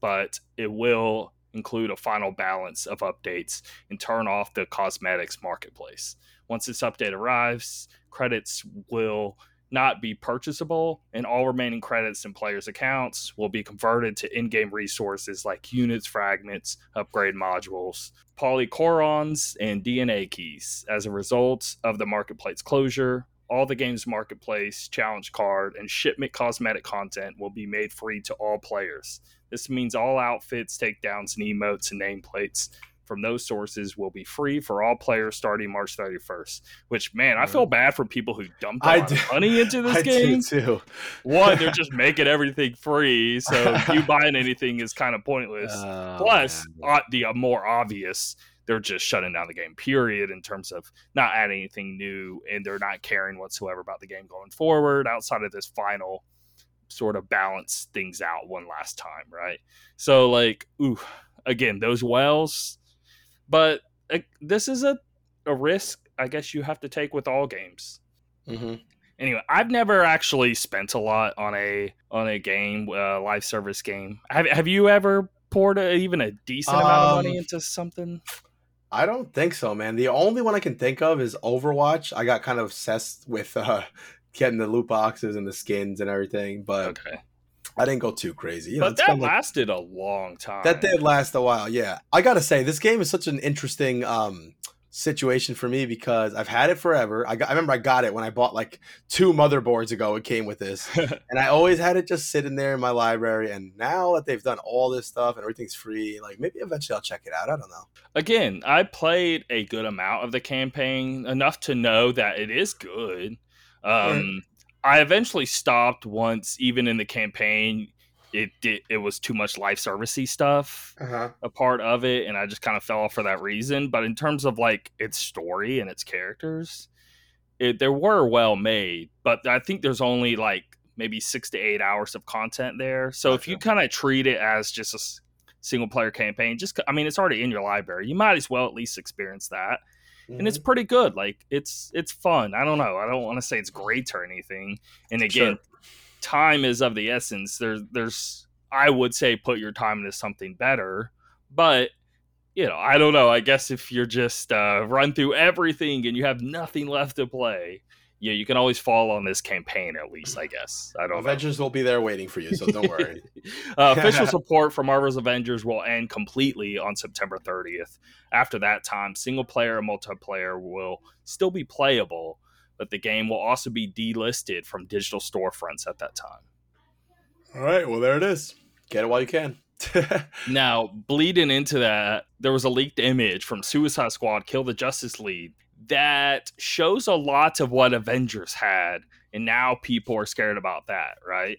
but it will include a final balance of updates and turn off the cosmetics marketplace. Once this update arrives, credits will not be purchasable, and all remaining credits in players' accounts will be converted to in game resources like units, fragments, upgrade modules, polychrons, and DNA keys. As a result of the marketplace closure, all the game's marketplace, challenge card, and shipment cosmetic content will be made free to all players. This means all outfits, takedowns, and emotes and nameplates from those sources will be free for all players starting March 31st. Which man, I feel bad for people who dumped lot money into this I game. too. One, they're just making everything free, so you buying anything is kind of pointless. Oh, Plus, uh, the uh, more obvious, they're just shutting down the game. Period. In terms of not adding anything new, and they're not caring whatsoever about the game going forward outside of this final sort of balance things out one last time, right? So like, ooh, again, those wells but uh, this is a, a risk I guess you have to take with all games. Mm-hmm. Anyway, I've never actually spent a lot on a on a game, uh, live service game. Have Have you ever poured a, even a decent um, amount of money um, into something? I don't think so, man. The only one I can think of is Overwatch. I got kind of obsessed with uh, getting the loot boxes and the skins and everything, but okay. I didn't go too crazy. You know, but that lasted like, a long time. That did last a while. Yeah, I gotta say this game is such an interesting um, situation for me because I've had it forever. I, got, I remember I got it when I bought like two motherboards ago. It came with this, and I always had it just sitting there in my library. And now that they've done all this stuff and everything's free, like maybe eventually I'll check it out. I don't know. Again, I played a good amount of the campaign enough to know that it is good. Um, I eventually stopped once, even in the campaign. It did. It was too much life servicey stuff uh-huh. a part of it, and I just kind of fell off for that reason. But in terms of like its story and its characters, it, they were well made. But I think there's only like maybe six to eight hours of content there. So if you kind of treat it as just a single player campaign, just I mean, it's already in your library. You might as well at least experience that mm-hmm. and it's mm-hmm. pretty good. Like it's it's fun. I don't know. I don't want to say it's great or anything. And again, sure. time is of the essence. There's there's I would say put your time into something better, but you know, I don't know. I guess if you're just uh, run through everything and you have nothing left to play, yeah, you can always fall on this campaign at least, I guess. I don't Avengers know. will be there waiting for you, so don't worry. uh, official support for Marvel's Avengers will end completely on September 30th. After that time, single player and multiplayer will still be playable, but the game will also be delisted from digital storefronts at that time. All right, well there it is. Get it while you can. now, bleeding into that, there was a leaked image from Suicide Squad Kill the Justice League that shows a lot of what Avengers had, and now people are scared about that, right?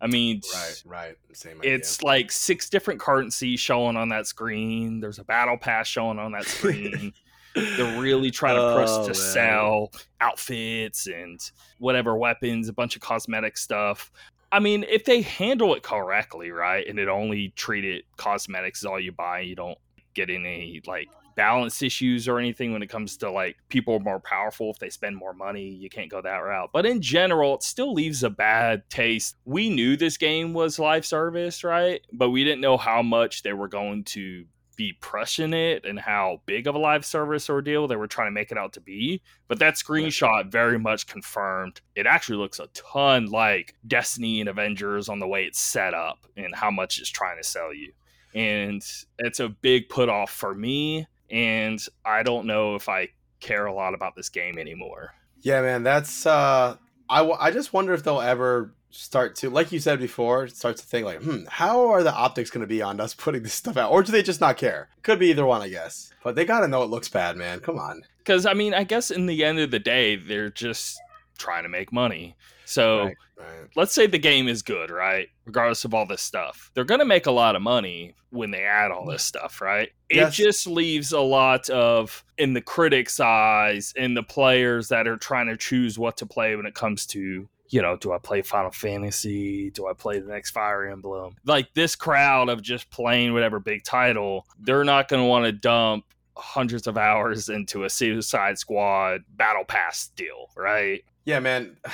I mean, right, right, same. Idea. It's like six different currencies showing on that screen. There's a battle pass showing on that screen. They're really trying to push Oh, to man. sell outfits and whatever weapons, a bunch of cosmetic stuff. I mean, if they handle it correctly, right, and it only treat it cosmetics is all you buy, you don't get any like balance issues or anything when it comes to like people are more powerful if they spend more money you can't go that route. But in general it still leaves a bad taste. We knew this game was live service right? But we didn't know how much they were going to be pressing it and how big of a live service ordeal they were trying to make it out to be. But that screenshot very much confirmed. It actually looks a ton like destiny and avengers on the way it's set up and how much it's trying to sell you. And it's a big put off for me and i don't know if i care a lot about this game anymore Yeah, man, that's uh I, w- I just wonder if they'll ever start to like you said before, start to think like, hmm, how are the optics going to be on us putting this stuff out or do they just not care? Could be either one, I guess. But they got to know it looks bad, man. Come on. because i mean i guess in the end of the day they're just trying to make money so Right, right. let's say the game is good, right? Regardless of all this stuff, they're going to make a lot of money when they add all this stuff, right? Yes. It just leaves a lot of, in the critics' eyes, in the players that are trying to choose what to play when it comes to, you know, do I play Final Fantasy? Do I play the next Fire Emblem? Like this crowd of just playing whatever big title, they're not going to want to dump hundreds of hours into a Suicide Squad Battle Pass deal, right? Yeah, man.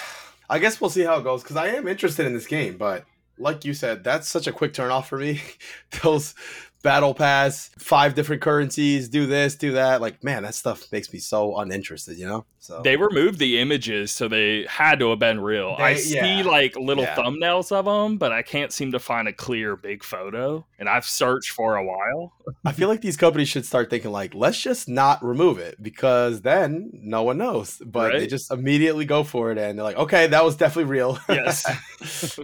I guess we'll see how it goes because I am interested in this game, but like you said, that's such a quick turn off for me. Those battle pass, five different currencies, do this, do that. Like, man, that stuff makes me so uninterested, you know? So They removed the images, so they had to have been real. I see yeah. like little Yeah. thumbnails of them, but I can't seem to find a clear big photo. And I've searched for a while. I feel like these companies should start thinking like, let's just not remove it because then no one knows. But they just immediately go for it and they're like, okay, that was definitely real. Yes.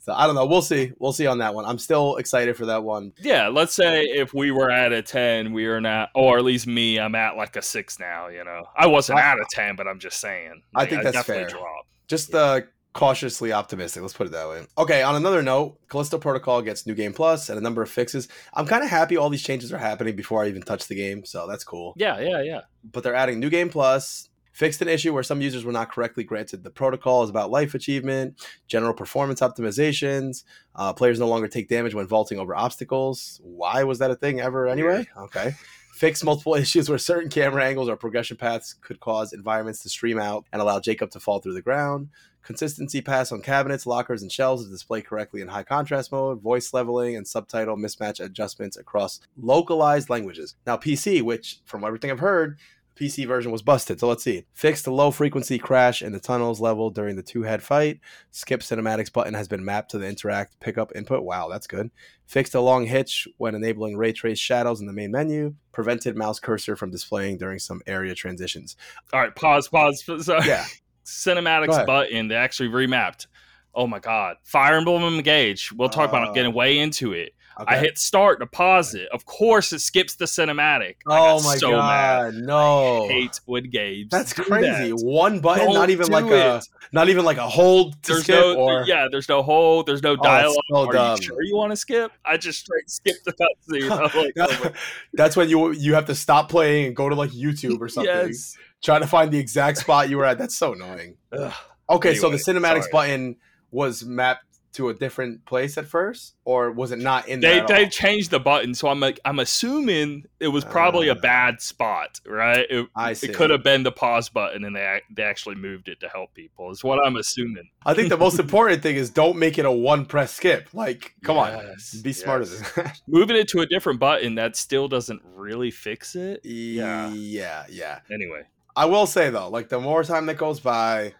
so I don't know. We'll see. We'll see on that one. I'm still excited for that one. Yeah, let's say if we were at a 10, we are not, or at least me, I'm at like a 6 now, you know. I wasn't I- at a 10, but I'm just saying. I think that's fair. dropped. Just uh, cautiously optimistic. Let's put it that way. Okay. On another note, Callisto Protocol gets new game plus and a number of fixes. I'm kind of happy all these changes are happening before I even touch the game, so that's cool. Yeah, yeah, yeah. But they're adding new game plus. Fixed an issue where some users were not correctly granted the protocol is about life achievement, general performance optimizations. Uh, players no longer take damage when vaulting over obstacles. Why was that a thing ever anyway? Okay. Fix multiple issues where certain camera angles or progression paths could cause environments to stream out and allow Jacob to fall through the ground. Consistency pass on cabinets, lockers, and shelves to display correctly in high contrast mode. Voice leveling and subtitle mismatch adjustments across localized languages. Now, PC, which from everything I've heard, PC version was busted. So let's see. Fixed the low frequency crash in the tunnels level during the two head fight. Skip cinematics button has been mapped to the interact pickup input. Wow, that's good. Fixed a long hitch when enabling ray trace shadows in the main menu. Prevented mouse cursor from displaying during some area transitions. All right, pause, pause. Sorry. Yeah. Cinematics button they actually remapped oh my god fire emblem engage we'll talk about it Oh. getting way into it i hit start to pause it of course it skips the cinematic Oh my so mad god, no. I hate when games That's do crazy. that. One button, Don't not even like a not even like a hold to there's skip no or yeah there's no hold there's no Oh, dialogue so are dumb. you sure you want to skip i just straight skip the cutscene like, oh That's when you you have to stop playing and go to like YouTube or something. yes Trying to find the exact spot you were at. That's so annoying. Ugh. Okay, so the cinematics sorry. button was mapped to a different place at first, or was it not in there? they they changed the button so i'm like i'm assuming it was probably a Uh, bad spot right it, I see. It could have been the pause button, and they they actually moved it to help people. Is what I'm assuming. I think the most important thing is don't make it a one press skip. Like, come Yes, on, be smarter than that. Moving it to a different button that still doesn't really fix it. yeah, yeah, yeah. Anyway, I will say though, like the more time that goes by,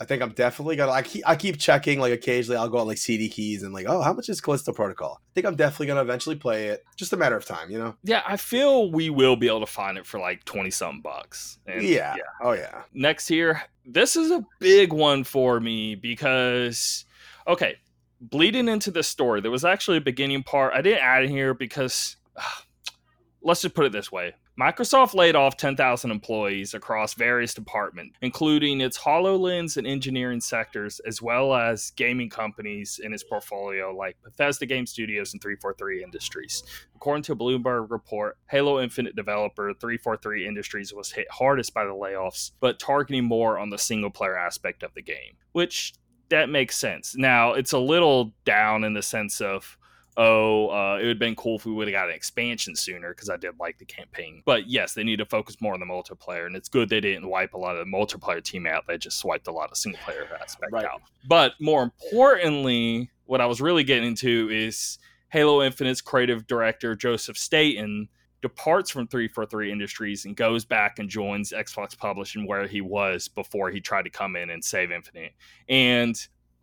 I think I'm definitely gonna. I keep I keep checking. Like occasionally, I'll go on like CD keys and like, oh, how much is Callisto Protocol? I think I'm definitely gonna eventually play it. Just a matter of time, you know. yeah, I feel we will be able to find it for like twenty something bucks. And yeah. Oh yeah. next here, this is a big one for me because, okay, bleeding into the story, there was actually a beginning part. I didn't add in here because, let's just put it this way Microsoft laid off 10,000 employees across various departments, including its HoloLens and engineering sectors, as well as gaming companies in its portfolio like Bethesda Game Studios and 343 Industries. According to a Bloomberg report, Halo Infinite developer 343 Industries was hit hardest by the layoffs, but targeting more on the single player aspect of the game, which that makes sense. Now, it's a little down in the sense of oh, uh, it would have been cool if we would have got an expansion sooner because I did like the campaign. But yes, they need to focus more on the multiplayer, and it's good they didn't wipe a lot of the multiplayer team out. They just swiped a lot of single player aspect right. out. But more importantly, what I was really getting into is Halo Infinite's creative director Joseph Staten departs from 343 Industries and goes back and joins Xbox Publishing where he was before he tried to come in and save Infinite. And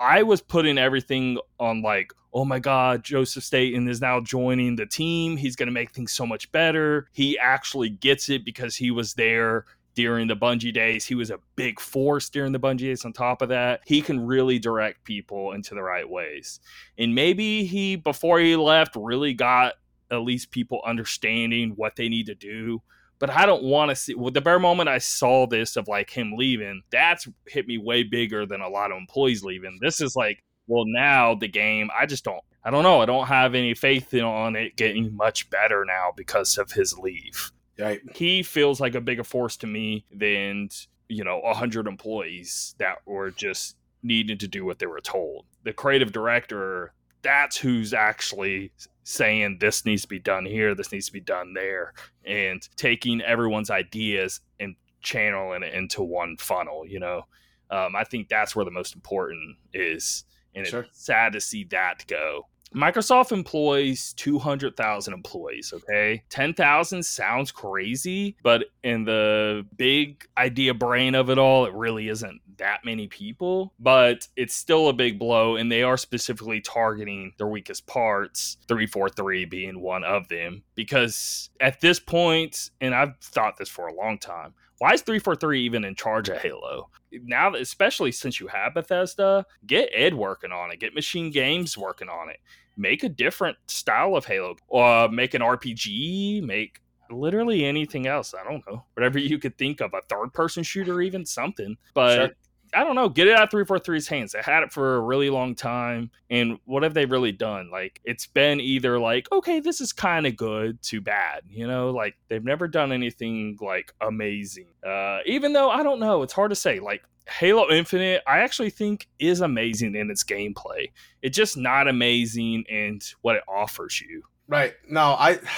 I was putting everything on like, oh my God, Joseph Staten is now joining the team. He's going to make things so much better. He actually gets it because he was there during the Bungie days. He was a big force during the Bungie days. On top of that, he can really direct people into the right ways. And maybe he, before he left, really got at least people understanding what they need to do but I don't want to see. Well, the bare moment I saw this of like him leaving, that's hit me way bigger than a lot of employees leaving. This is like, well, now the game, I just don't, I don't know. I don't have any faith in, on it getting much better now because of his leave. Right. He feels like a bigger force to me than, you know, a hundred employees that were just needing to do what they were told. The creative director, that's who's actually saying this needs to be done here, this needs to be done there, and taking everyone's ideas and channeling it into one funnel. You know, um, I think that's where the most important is, and sure. it's sad to see that go. Microsoft employs 200,000 employees, okay? 10,000 sounds crazy, but in the big idea brain of it all, it really isn't that many people, but it's still a big blow. And they are specifically targeting their weakest parts, 343 being one of them. Because at this point, and I've thought this for a long time, why is 343 even in charge of Halo? Now, especially since you have Bethesda, get id working on it, get Machine Games working on it, make a different style of Halo, uh, make an RPG, make literally anything else. I don't know. Whatever you could think of, a third person shooter, even something. But sure. I don't know. Get it out 343's hands. They had it for a really long time. And what have they really done? Like, it's been either like, okay, this is kind of good to bad. You know, like they've never done anything like amazing. Uh, even though I don't know, it's hard to say. Like, Halo Infinite, I actually think is amazing in its gameplay. It's just not amazing in what it offers you. Right. No, I.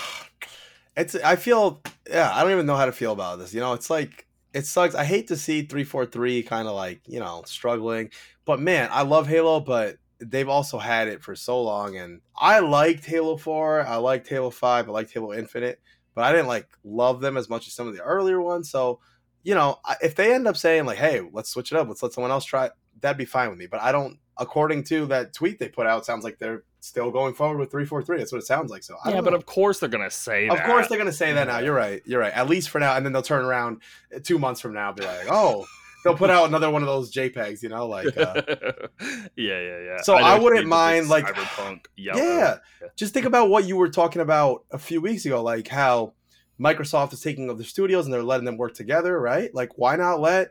It's. I feel. Yeah, I don't even know how to feel about this. You know, it's like it sucks. I hate to see 343 kind of like, you know, struggling. But man, I love Halo, but they've also had it for so long. And I liked Halo 4. I liked Halo 5. I liked Halo Infinite. But I didn't like love them as much as some of the earlier ones. So, you know, if they end up saying like, hey, let's switch it up, let's let someone else try it, that'd be fine with me. But I don't, according to that tweet they put out, sounds like they're still going forward with 343. That's what it sounds like. So yeah, but of course they're gonna say. Of that. course they're gonna say that now. You're right. You're right. At least for now, and then they'll turn around uh, two months from now, be like, oh. They'll put out another one of those JPEGs, you know, like uh... yeah, yeah, yeah. So I, I wouldn't mind, like, cyberpunk. Yeah, yeah, just think about what you were talking about a few weeks ago, like how Microsoft is taking over the studios and they're letting them work together, right? Like, why not let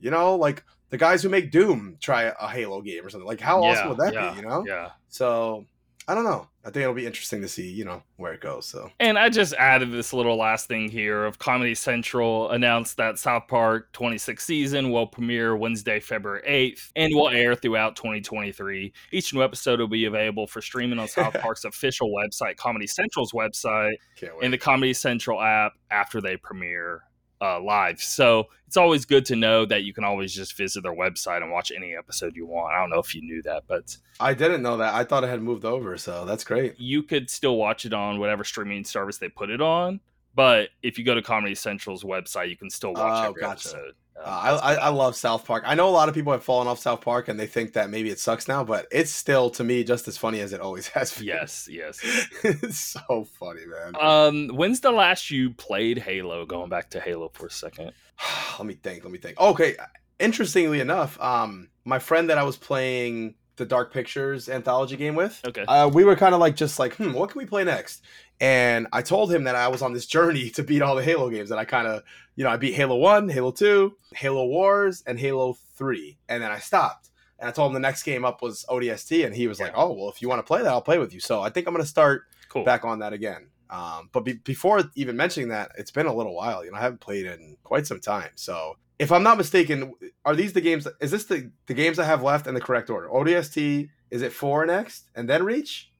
you know, like the guys who make Doom try a Halo game or something? Like, how yeah, awesome would that yeah, be? You know? Yeah. So I don't know. I think it'll be interesting to see, you know, where it goes. So, and I just added this little last thing here of Comedy Central announced that South Park 26th season will premiere Wednesday, February 8th, and will air throughout 2023. Each new episode will be available for streaming on South Park's official website, Comedy Central's website, and the Comedy Central app after they premiere uh, live. So it's always good to know that you can always just visit their website and watch any episode you want. I don't know if you knew that, but I didn't know that. I thought it had moved over, so that's great. You could still watch it on whatever streaming service they put it on, but if you go to Comedy Central's website, you can still watch oh, every gotcha. episode. Uh, I, I love South Park. I know a lot of people have fallen off South Park and they think that maybe it sucks now, but it's still to me just as funny as it always has been. Yes, yes. it's so funny, man. Um, when's the last you played Halo? Going back to Halo for a second. let me think. Let me think. Okay, interestingly enough, um, my friend that I was playing the Dark Pictures anthology game with. Okay. Uh, we were kind of like just like, hmm, what can we play next? And I told him that I was on this journey to beat all the Halo games. And I kind of, you know, I beat Halo 1, Halo 2, Halo Wars, and Halo 3. And then I stopped. And I told him the next game up was ODST. And he was like, oh, well, if you want to play that, I'll play with you. So I think I'm going to start Cool. back on that again. Um, but be- before even mentioning that, it's been a little while. You know, I haven't played in quite some time. So if I'm not mistaken, are these the games? Is this the the games I have left in the correct order? ODST is it four next and then Reach?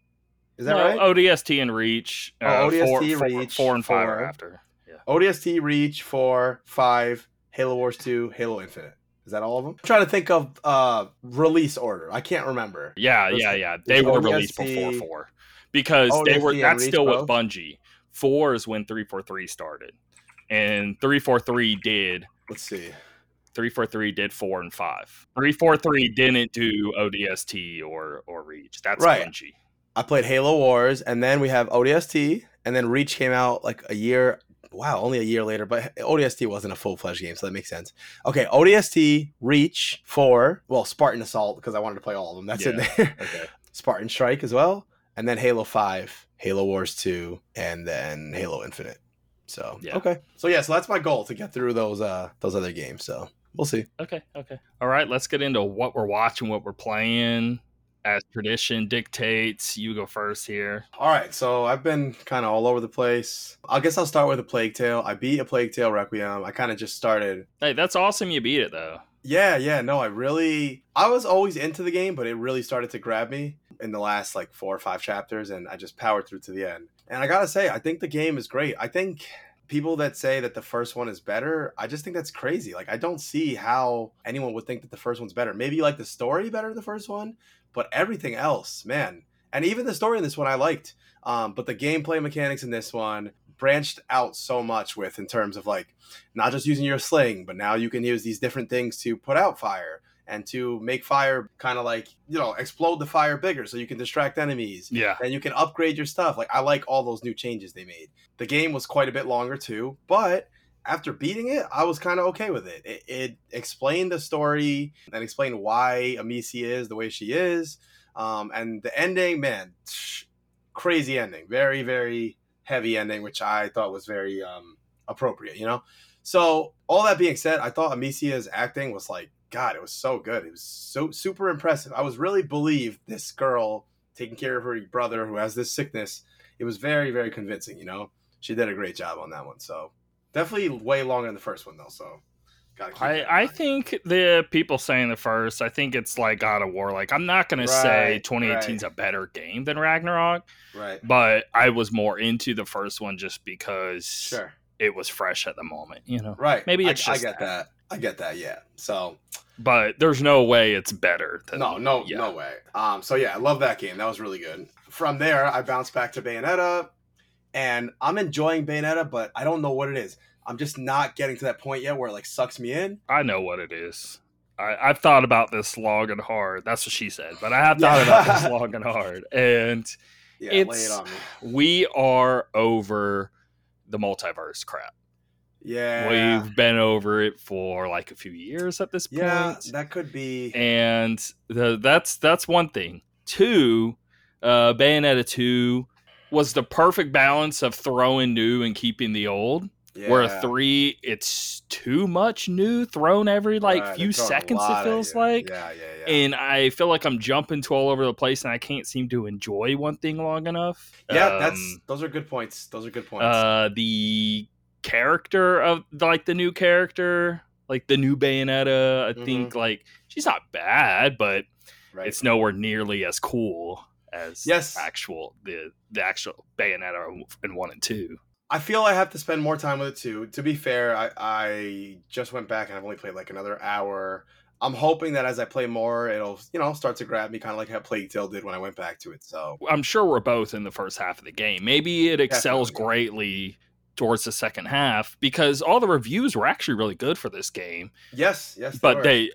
Is that No, right? ODST and Reach. Oh, uh, ODST, four, four- Reach, four and five four. are after. Yeah. ODST, Reach, four, five, Halo Wars two, Halo Infinite. Is that all of them? I'm trying to think of uh release order. I can't remember. Yeah, yeah, yeah. They were released before four because they were. That's Reach still with? Bungie. Four is when three four three started, and three four three did Let's see. three four three did four and five. Three four three didn't do ODST or or Reach. That's Right. Bungie. I played Halo Wars, and then we have ODST, and then Reach came out like a year. Wow, only a year later, but ODST wasn't a full fledged game, so that makes sense. Okay, ODST, Reach, four. Well, Spartan Assault because I wanted to play all of them. That's in there. Okay. Spartan Strike as well, and then Halo Five, Halo Wars Two, and then Halo Infinite. So Yeah. okay, so yeah, so that's my goal to get through those uh those other games. So we'll see. Okay. Okay. All right. Let's get into what we're watching, what we're playing. As tradition dictates, you go first here. All right, so I've been kind of all over the place. I guess I'll start with a Plague Tale. I beat a Plague Tale Requiem. I kind of just started Hey, that's awesome. You beat it though. Yeah, yeah, no, I really I was always into the game, but it really started to grab me in the last like four or five chapters and I just powered through to the end. And I got to say, I think the game is great. I think people that say that the first one is better, I just think that's crazy. Like I don't see how anyone would think that the first one's better. Maybe you like the story better than the first one, but everything else, man. And even the story in this one I liked. Um, but the gameplay mechanics in this one branched out so much with in terms of like not just using your sling, but now you can use these different things to put out fire and to make fire kind of like, you know, explode the fire bigger so you can distract enemies. Yeah. And you can upgrade your stuff. Like, I like all those new changes they made. The game was quite a bit longer too, but after beating it, I was kind of okay with it. it. It explained the story and explained why Amicia is the way she is. Um, and the ending, man, crazy ending. Very, very heavy ending, which I thought was very um, appropriate, you know? So, all that being said, I thought Amicia's acting was like, God, it was so good. It was so super impressive. I was really believed this girl taking care of her brother who has this sickness. It was very, very convincing, you know? She did a great job on that one. So, definitely way longer than the first one, though. So, gotta keep that in I, I think the people saying the first, I think it's like God of War. Like, I'm not going to say 2018 is right. a better game than Ragnarok, Right. but I was more into the first one just because Sure. it was fresh at the moment, you know? Right. Maybe it's I, just get that. that. I get that, yeah. So, But there's no way it's better. Than, No, no, yeah. no way. Um, so yeah, I love that game. That was really good. From there, I bounced back to Bayonetta, and I'm enjoying Bayonetta, but I don't know what it is. I'm just not getting to that point yet where it like sucks me in. I know what it is. I, I've thought about this long and hard. That's what she said, but I have thought about this long and hard. And Yeah, It's- it on me. we are over the multiverse crap. Yeah, We've been over it for like a few years at this point. yeah, that could be. and the, that's that's one thing. Two, uh, Bayonetta two was the perfect balance of throwing new and keeping the old. Yeah. Where a three, it's too much new thrown every like Right, few they're throwing a seconds. It feels like, Yeah, yeah, yeah. and I feel like I'm jumping to all over the place, and I can't seem to enjoy one thing long enough. yeah, that's Um, those are good points. Those are good points. uh the character of like the new character like the new bayonetta i Mm-hmm. think like she's not bad but right. it's nowhere nearly as cool as Yes. actual the the actual bayonetta in one and two I feel I have to spend more time with it too. To be fair, I, I just went back and I've only played like another hour. I'm hoping that as I play more, it'll you know start to grab me, kind of like how Plague Tale did when I went back to it. So i'm sure we're both in the first half of the game maybe it excels Definitely. greatly towards the second half because all the reviews were actually really good for this game yes, yes, but were. they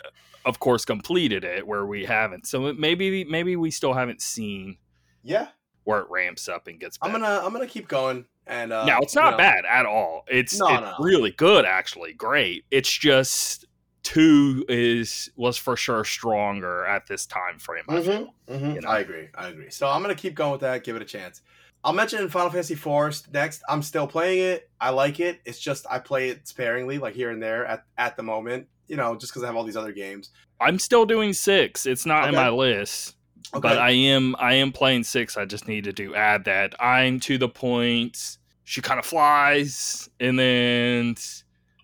of course completed it where we haven't so maybe maybe we still haven't seen yeah, where it ramps up and gets I'm gonna I'm gonna keep going. And uh, now it's you not know, bad at all. It's, No, it's no. really good, actually, great. It's just two is was for sure stronger at this time frame. I feel. Mm-hmm. you know? I agree. I agree. So I'm gonna keep going with that. Give it a chance. I'll mention in Final Fantasy IV next. I'm still playing it. I like it. It's just I play it sparingly, like here and there at, at the moment. You know, just because I have all these other games. I'm still doing six. It's not in my list, Okay. but I am I am playing six. I just need to do add that. I'm to the point. She kind of flies, and then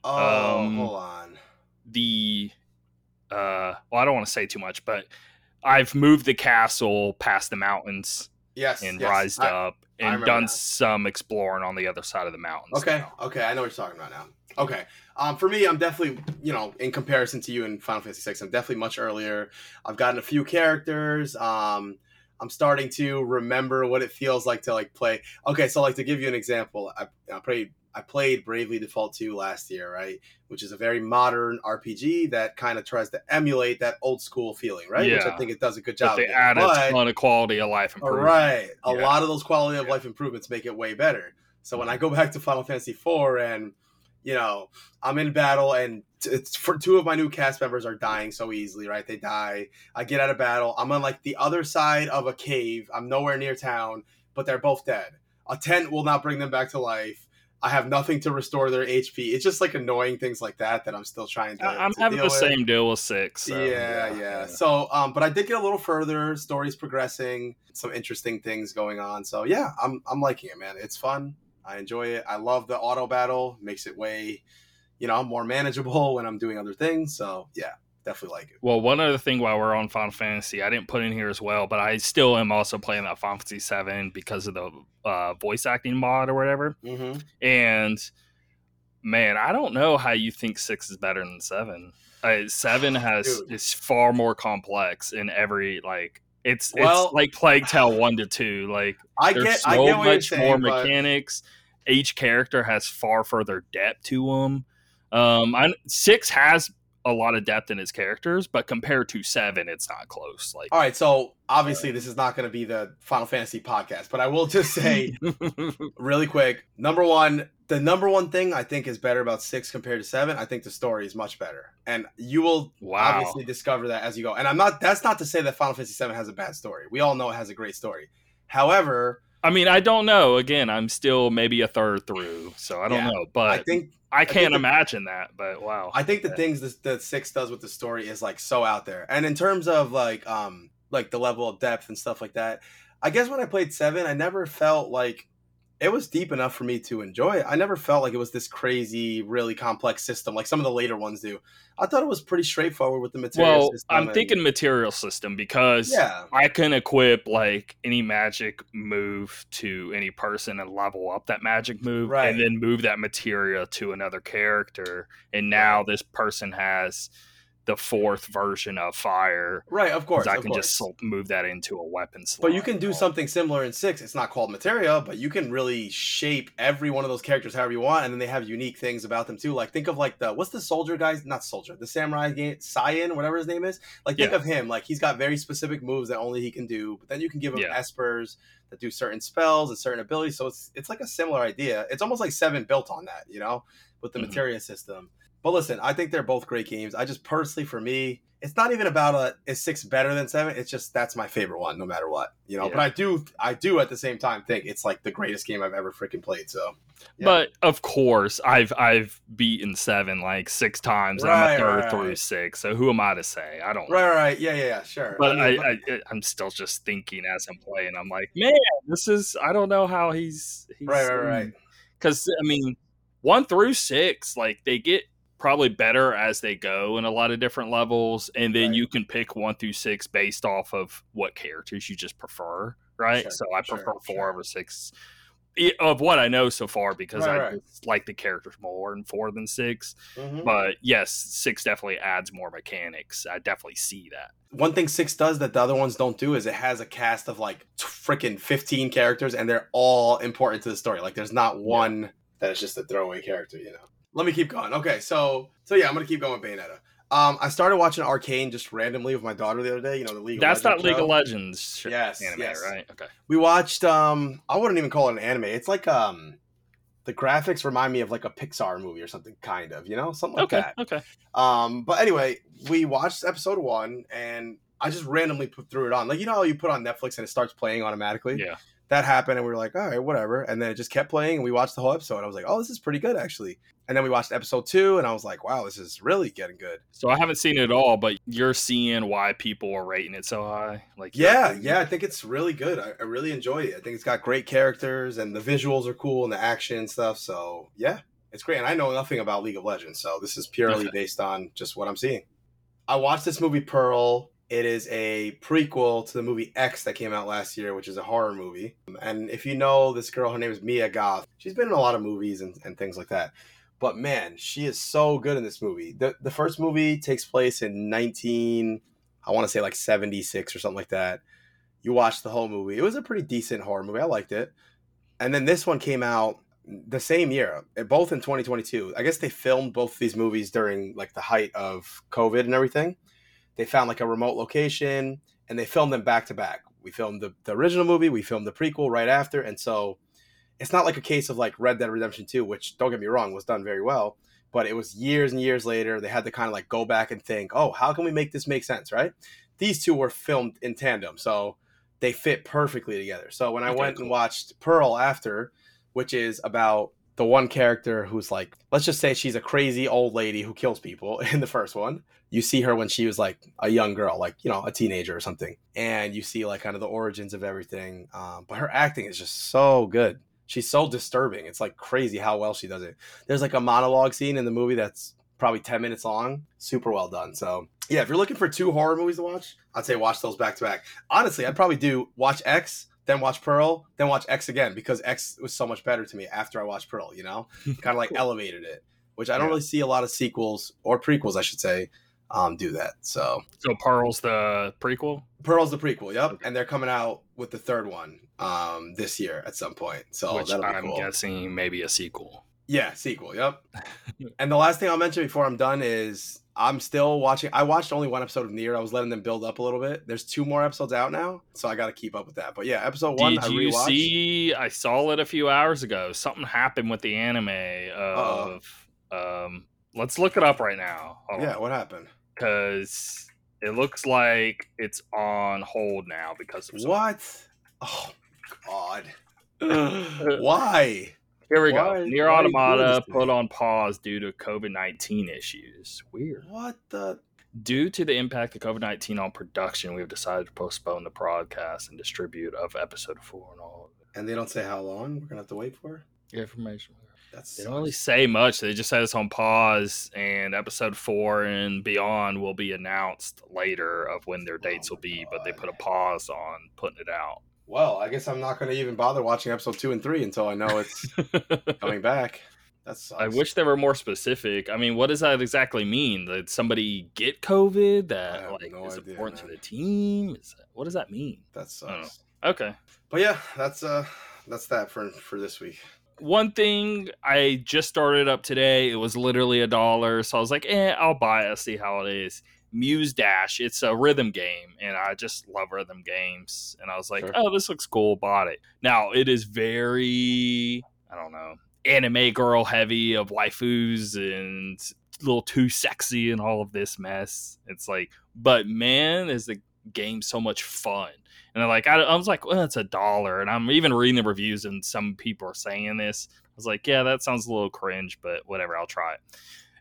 oh, um, hold on. the uh well i don't want to say too much but i've moved the castle past the mountains Yes. and yes. rised I- up and done now. some exploring on the other side of the mountains Okay. now. Okay. I know what you're talking about now. Okay. Um, for me, I'm definitely, you know, in comparison to you in Final Fantasy VI, I'm definitely much earlier. I've gotten a few characters. Um, I'm starting to remember what it feels like to like play. Okay, so like to give you an example, I, I played I played Bravely Default 2 last year, right? Which is a very modern RPG that kind of tries to emulate that old school feeling, right? Yeah. Which I think it does a good but job. they of. added But- a ton of quality of life all improvement. right. A Yeah. lot of those quality of Yeah. life improvements make it way better. So when I go back to Final Fantasy IV and you know I'm in battle and it's for two of my new cast members are dying so easily, right? They die. I get out of battle. I'm on like the other side of a cave. I'm nowhere near town, but they're both dead. A tent will not bring them back to life. I have nothing to restore their HP. It's just like annoying things like that that I'm still trying to. I'm to having the with same deal with six so, yeah, yeah, So, um, but I did get a little further. Story's progressing. Some interesting things going on. So yeah, I'm I'm liking it, man. It's fun. I enjoy it. I love the auto battle. Makes it way, you know, more manageable when I'm doing other things. So yeah, definitely like it. well one other thing while we're on final fantasy i didn't put in here as well but i still am also playing that final fantasy 7 because of the uh, voice acting mod or whatever Mm-hmm. And man, I don't know how you think six is better than seven. Uh, seven has Dude. is far more complex in every like it's Well- it's like Plague Tale one to two. Like I get, so I get much saying, more but- mechanics. Each character has far further depth to them. Um, I, six has a lot of depth in his characters, but compared to seven, it's not close. Like All right, so obviously this is not going to be the Final Fantasy podcast, but I will just say really quick. Number one, the number one thing I think is better about six compared to seven. I think the story is much better, and you will wow. obviously discover that as you go. And I'm not. That's not to say that Final Fantasy VII has a bad story. We all know it has a great story. However, I mean, I don't know. Again, I'm still maybe a third through, so I don't Yeah, know. But I think I can't the- imagine that, but wow. I think the Yeah. things that, that six does with the story is like so out there. And in terms of like um like the level of depth and stuff like that, I guess when I played seven, I never felt like it was deep enough for me to enjoy it. I never felt like it was this crazy, really complex system like some of the later ones do. I thought it was pretty straightforward with the materia well, system. I'm and- thinking materia system because yeah, I can equip like any magic move to any person and level up that magic move Right. and then move that materia to another character. And now this person has the fourth version of fire. right. Of course, I of can just course. sol- move that into a weapon slot. But you can do something similar in six. It's not called materia, but you can really shape every one of those characters however you want, and then they have unique things about them too. Like think of like the what's the soldier guys? Not soldier, the samurai game, Cyan, whatever his name is. Like think Yeah. of him. Like he's got very specific moves that only he can do. But then you can give him Yeah. espers that do certain spells and certain abilities. So it's it's like a similar idea. It's almost like seven built on that, you know, with the Mhm. materia system. But listen, I think they're both great games. I just personally, for me, it's not even about a is six better than seven. It's just that's my favorite one, no matter what, you know. Yeah. But I do, I do at the same time think it's like the greatest game I've ever freaking played. So yeah. But of course, I've I've beaten seven like six times. and I'm Right, a third right, through right. six. So who am I to say? I don't. right, right, right, yeah, yeah, yeah, sure. But I, mean, I, I, I'm still just thinking as I'm playing. I'm like, man, this is. I don't know how he's. he's right, right, right. Because I mean, one through six, like they get probably better as they go in a lot of different levels, and then Right. you can pick one through six based off of what characters you just prefer, right? Sure, so I sure, prefer four sure. over six. Of what I know so far, because Right, I right. like the characters more in four than six. Mhm. But yes, six definitely adds more mechanics. I definitely see that. One thing six does that the other ones don't do is it has a cast of like freaking fifteen characters, and they're all important to the story. Like there's not one that is just a throwaway character, you know. Let me keep going. Okay, so so yeah, I'm gonna keep going with Bayonetta. Um, I started watching Arcane just randomly with my daughter the other day. You know the League. That's of not League show. of Legends Yes, anime, yes. right? Okay. We watched. Um, I wouldn't even call it an anime. It's like um, the graphics remind me of like a Pixar movie or something, kind of, you know, something like okay, that. okay. Um, but anyway, we watched episode one, and I just randomly put threw it on. Like you know how you put on Netflix and it starts playing automatically. Yeah. That happened, and we were like, all right, whatever. And then it just kept playing, and we watched the whole episode. I was like, oh, this is pretty good actually. And then we watched episode two, and I was like, wow, this is really getting good. So I haven't seen it at all, but you're seeing why people are rating it so high. Like Yeah, yeah, I think it's really good. I, I really enjoy it. I think it's got great characters, and the visuals are cool, and the action and stuff. So yeah, it's great. And I know nothing about League of Legends, so this is purely based on just what I'm seeing. I watched this movie Pearl. It is a prequel to the movie X that came out last year, which is a horror movie. And if you know this girl, her name is Mia Goth. She's been in a lot of movies and, and things like that. But man, she is so good in this movie. The the first movie takes place in 19 I want to say like 76 or something like that. You watched the whole movie. It was a pretty decent horror movie. I liked it. And then this one came out the same year, eh, both in 2022. I guess they filmed both these movies during like the height of COVID and everything. They found like a remote location and they filmed them back to back. We filmed the, the original movie, we filmed the prequel right after. And so it's not like a case of like Red Dead Redemption 2, which don't get me wrong, was done very well. But it was years and years later. They had to kind of like go back and think, oh, how can we make this make sense, right? These two were filmed in tandem. So they fit perfectly together. So when I Okay, went cool. and watched Pearl after, which is about the one character who's like, let's just say she's a crazy old lady who kills people in the first one. You see her when she was like a young girl, like, you know, a teenager or something. And you see like kind of the origins of everything. Um, but her acting is just so good. She's so disturbing. It's like crazy how well she does it. There's like a monologue scene in the movie that's probably 10 minutes long. Super well done. So, yeah, if you're looking for two horror movies to watch, I'd say watch those back to back. Honestly, I'd probably do watch X, then watch Pearl, then watch X again because X was so much better to me after I watched Pearl, you know? kind of like elevated it, which I don't Yeah. really see a lot of sequels or prequels, I should say, um, do that. So, So Pearl's the prequel. Pearl's the prequel, yep. Okay. And they're coming out with the third one um, this year at some point. So, which that'll be I'm cool. guessing maybe a sequel. Yeah, sequel. Yep. and the last thing I'll mention before I'm done is I'm still watching. I watched only one episode of Nier. I was letting them build up a little bit. There's two more episodes out now, so I got to keep up with that. But yeah, episode one Did I you rewatched. see? I saw it a few hours ago. Something happened with the anime Uh-oh. of. Um, let's look it up right now. Hold Yeah, what happened? because it looks like it's on hold now because of What? Oh God! Why? Here we Why- go. Nier why are you doing Automata put on pause due to COVID nineteen issues. Weird. What the? Due to the impact of COVID 19 on production, we have decided to postpone the broadcast and distribute of episode four and all And they don't say how long we're gonna have to wait for. the information. That's They don't really say much. They just said it's on pause, and episode four and beyond will be announced later of when their oh dates Oh will my be, but they put a pause on putting it out. Well. I guess I'm not gonna even bother watching episode two and three until I know it's coming back. That sucks. I wish they were more specific. I mean, what does that exactly mean? Did somebody get COVID that like no is idea, important to the team? Is that, what does that mean? that sucks. Okay. But yeah, that's uh, that's that for for this week. One thing I just started up today. It was literally a dollar, so I was like, "Eh, I'll buy it. See how it is." Muse Dash. It's a rhythm game, and I just love rhythm games. And I was like, Sure. "Oh, this looks cool." Bought it. Now it is very, I don't know, anime girl heavy of waifus and a little too sexy and all of this mess. It's like, but man, is the game so much fun. And I'm like, I, I was like, well, it's a dollar. And I'm even reading the reviews, and some people are saying this. I was like, yeah, that sounds a little cringe, but whatever, I'll try it.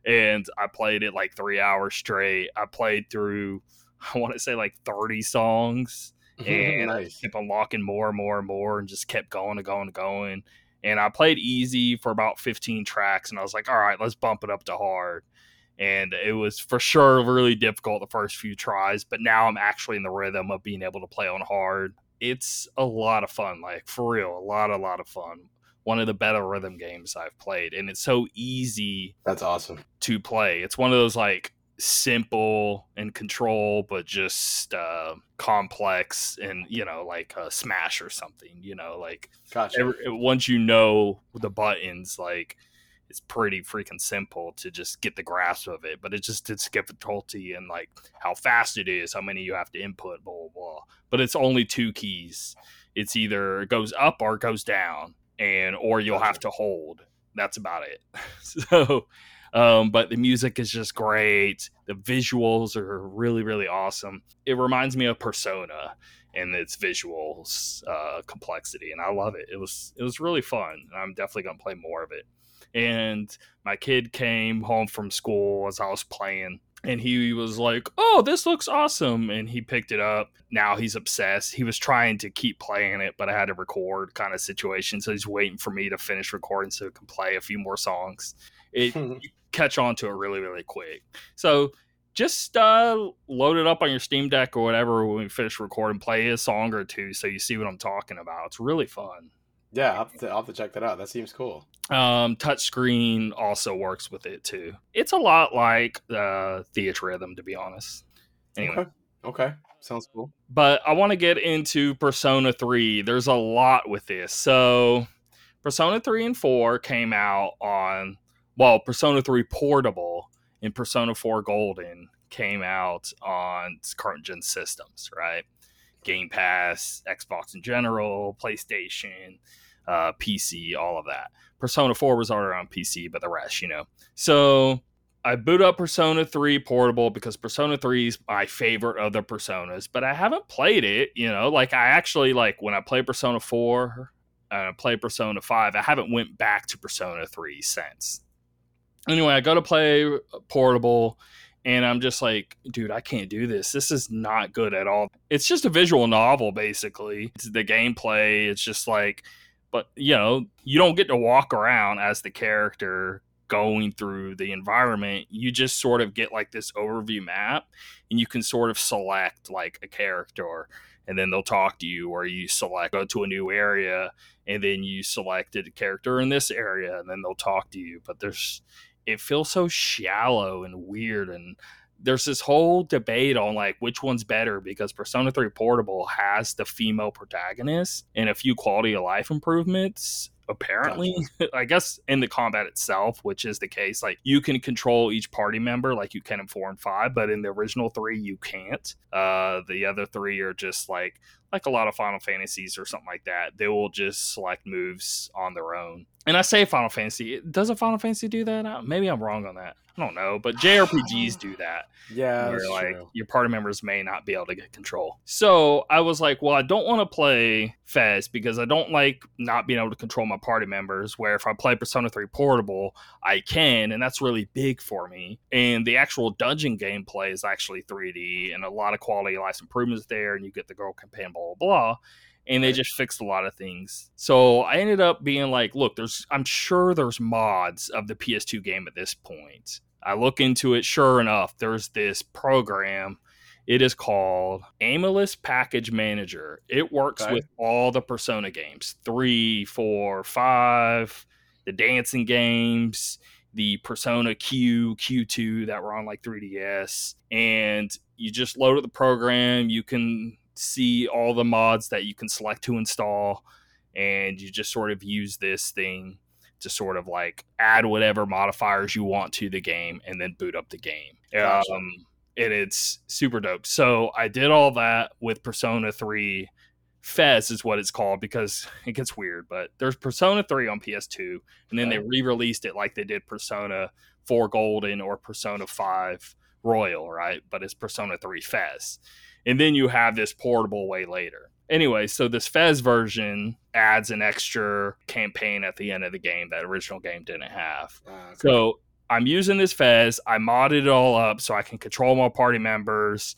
And I played it like three hours straight. I played through, I want to say like 30 songs, and I nice. kept unlocking more and more and more, and just kept going and going and going. And I played easy for about 15 tracks, and I was like, all right, let's bump it up to hard and it was for sure really difficult the first few tries but now i'm actually in the rhythm of being able to play on hard it's a lot of fun like for real a lot a lot of fun one of the better rhythm games i've played and it's so easy That's awesome. to play it's one of those like simple and control but just uh complex and you know like a smash or something you know like Gotcha. every, once you know the buttons, like it's pretty freaking simple to just get the grasp of it. But it's just it's difficulty and like how fast it is, how many you have to input, blah blah blah. But it's only two keys. It's either it goes up or it goes down, and or you'll have to hold. that's about it. so, um, but the music is just great. The visuals are really, really awesome. It reminds me of Persona and its visuals uh, complexity, and I love it. It was it was really fun. I'm definitely gonna play more of it. And my kid came home from school as I was playing, and he was like, "Oh, this looks awesome!" And he picked it up. Now he's obsessed. He was trying to keep playing it, but I had to record kind of situation, so he's waiting for me to finish recording so he can play a few more songs. It catch on to it really, really quick. So just uh, load it up on your Steam Deck or whatever when we finish recording. Play a song or two so you see what I'm talking about. It's really fun. Yeah, I'll have, to, I'll have to check that out. That seems cool. Um, touchscreen also works with it too. It's a lot like uh, Theatrhythm to be honest. Anyway. Okay. Okay. Sounds cool. But I want to get into Persona 3. There's a lot with this. So, Persona 3 and 4 came out on, well, Persona 3 Portable and Persona 4 Golden came out on current gen systems, right? Game Pass, Xbox in general, PlayStation, uh, PC, all of that. Persona 4 was already on PC, but the rest, you know. So I boot up Persona 3 Portable because Persona 3 is my favorite of the Personas, but I haven't played it, you know. Like I actually like when I play Persona 4, and I play Persona 5, I haven't went back to Persona 3 since. Anyway, I go to play Portable and I'm just like, dude, I can't do this. This is not good at all. It's just a visual novel, basically. It's the gameplay. It's just like, but you know, you don't get to walk around as the character going through the environment. You just sort of get like this overview map, and you can sort of select like a character, and then they'll talk to you, or you select go to a new area, and then you selected a character in this area, and then they'll talk to you. But there's it feels so shallow and weird and there's this whole debate on like which one's better because Persona 3 Portable has the female protagonist and a few quality of life improvements apparently gotcha. i guess in the combat itself which is the case like you can control each party member like you can in four and five but in the original three you can't uh the other three are just like like a lot of final fantasies or something like that they will just select moves on their own and i say final fantasy does a final fantasy do that uh, maybe i'm wrong on that I don't know, but JRPGs do that. Yeah, where like true. your party members may not be able to get control. So I was like, well, I don't want to play FES because I don't like not being able to control my party members. Where if I play Persona 3 Portable, I can, and that's really big for me. And the actual dungeon gameplay is actually 3D and a lot of quality of life improvements there, and you get the girl campaign, blah blah and they just fixed a lot of things. So I ended up being like, look, there's I'm sure there's mods of the PS2 game at this point. I look into it. Sure enough, there's this program. It is called Aemulus Package Manager. It works okay. with all the Persona games three, four, five, the dancing games, the Persona Q, Q2 that were on like 3DS. And you just load up the program. You can see all the mods that you can select to install. And you just sort of use this thing to sort of like add whatever modifiers you want to the game and then boot up the game. Gotcha. Um, and it's super dope. So I did all that with Persona 3. FES is what it's called because it gets weird, but there's Persona 3 on PS2, and then they re released it like they did Persona 4 Golden or Persona 5 Royal, right? But it's Persona 3 FES. And then you have this portable way later. Anyway, so this FES version adds an extra campaign at the end of the game that original game didn't have. Uh, okay. So I'm using this FES. I modded it all up so I can control my party members,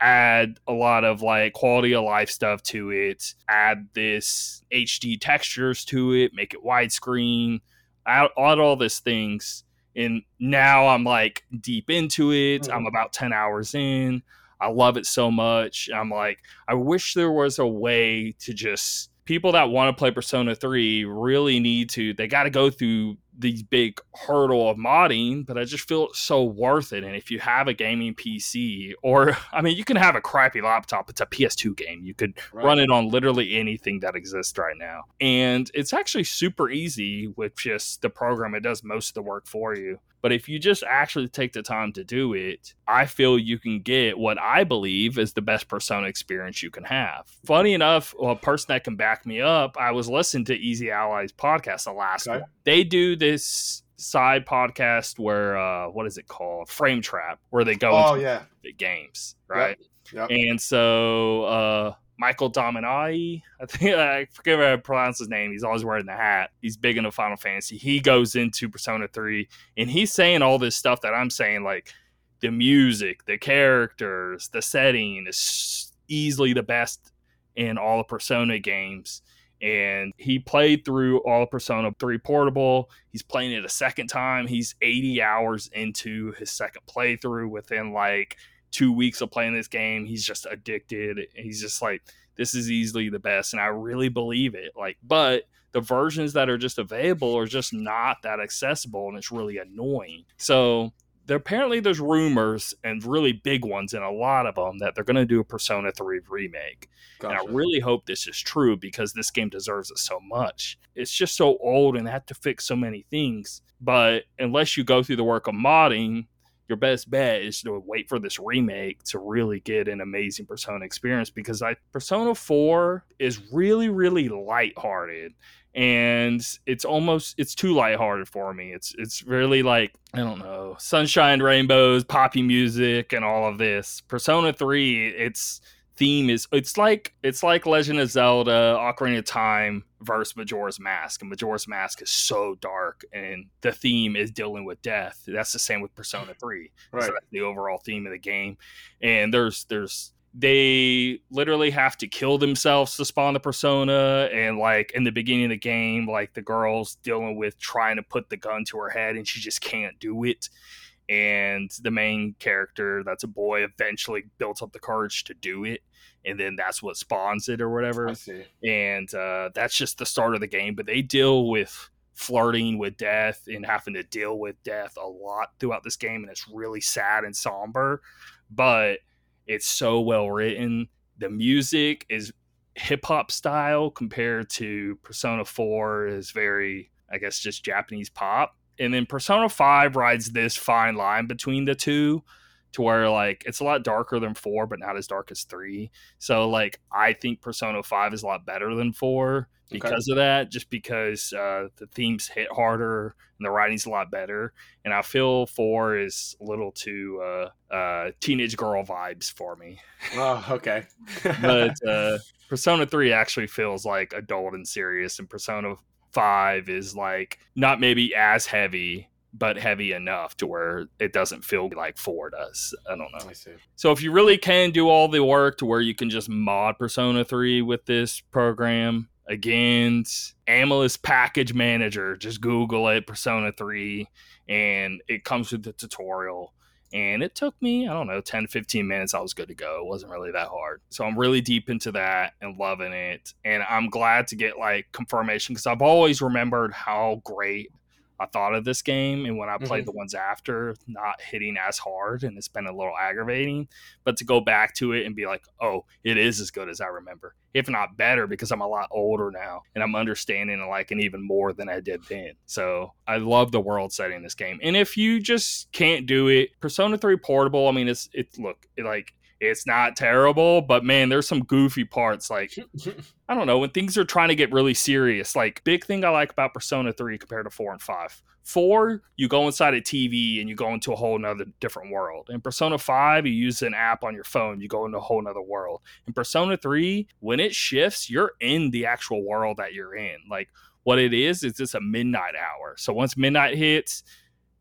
add a lot of like quality of life stuff to it, add this HD textures to it, make it widescreen, add, add all these things. And now I'm like deep into it. Mm-hmm. I'm about 10 hours in. I love it so much. I'm like, I wish there was a way to just people that want to play Persona 3 really need to, they got to go through the big hurdle of modding, but I just feel it's so worth it. And if you have a gaming PC, or I mean, you can have a crappy laptop, it's a PS2 game. You could right. run it on literally anything that exists right now. And it's actually super easy with just the program, it does most of the work for you. But if you just actually take the time to do it, I feel you can get what I believe is the best persona experience you can have. Funny enough, a person that can back me up, I was listening to Easy Allies podcast the last okay. one. They do this side podcast where uh what is it called? Frame trap where they go Oh into yeah. the games right? Yep. and so uh michael Damiani i think i forget how to pronounce his name. He's always wearing the hat. He's big into final fantasy. He goes into persona 3 and he's saying all this stuff that i'm saying like the music the characters the setting is easily the best in all the persona games and he played through all of Persona 3 Portable. He's playing it a second time. He's 80 hours into his second playthrough within like two weeks of playing this game. He's just addicted. He's just like, this is easily the best. And I really believe it. Like, but the versions that are just available are just not that accessible and it's really annoying. So there apparently there's rumors and really big ones and a lot of them that they're going to do a Persona 3 remake. Gotcha. And I really hope this is true because this game deserves it so much. It's just so old and had to fix so many things. But unless you go through the work of modding, your best bet is to wait for this remake to really get an amazing Persona experience because I Persona 4 is really, really lighthearted. And it's almost it's too lighthearted for me. It's it's really like, I don't know, sunshine, rainbows, poppy music, and all of this. Persona 3, it's theme is it's like it's like Legend of Zelda, Ocarina of Time versus Majora's Mask, and Majora's Mask is so dark, and the theme is dealing with death. That's the same with Persona Three. Right. So that's the overall theme of the game, and there's there's they literally have to kill themselves to spawn the persona. And like in the beginning of the game like the girl's dealing with trying to put the gun to her head and she just can't do it. And the main character that's a boy eventually built up the courage to do it. And then that's what spawns it or whatever. And uh, that's just the start of the game. But they deal with flirting with death and having to deal with death a lot throughout this game. And it's really sad and somber. But it's so well written. The music is hip-hop style compared to persona 4 is very i guess just japanese pop. And then Persona 5 rides this fine line between the two to where like it's a lot darker than 4 but not as dark as 3. So like I think Persona 5 is a lot better than 4 because of that just because uh, the themes hit harder and the writing's a lot better and I feel 4 is a little too uh, uh, teenage girl vibes for me. Oh, okay. But uh, Persona 3 actually feels like adult and serious and Persona five is like not maybe as heavy but heavy enough to where it doesn't feel like four does. I don't know. I so if you really can do all the work to where you can just mod persona 3 with this program again Aemulus package manager just google it persona 3 and it comes with the tutorial. And it took me i don't know 10 15 minutes i was good to go. It wasn't really that hard. So i'm really deep into that and loving it. And i'm glad to get like confirmation because i've always remembered how great i thought of this game and when i played Mhm. the ones after not hitting as hard and it's been a little aggravating but to go back to it and be like oh it is as good as i remember if not better because i'm a lot older now and i'm understanding and liking even more than i did then so i love the world setting this game and if you just can't do it persona 3 portable i mean it's it's look it, like it's not terrible but man there's some goofy parts like I don't know, when things are trying to get really serious. Like, big thing I like about Persona 3 compared to 4 and 5. 4, you go inside a TV and you go into a whole nother different world. In Persona 5, you use an app on your phone, you go into a whole nother world. In Persona 3, when it shifts, you're in the actual world that you're in. Like, what it is, is it's a midnight hour. So once midnight hits,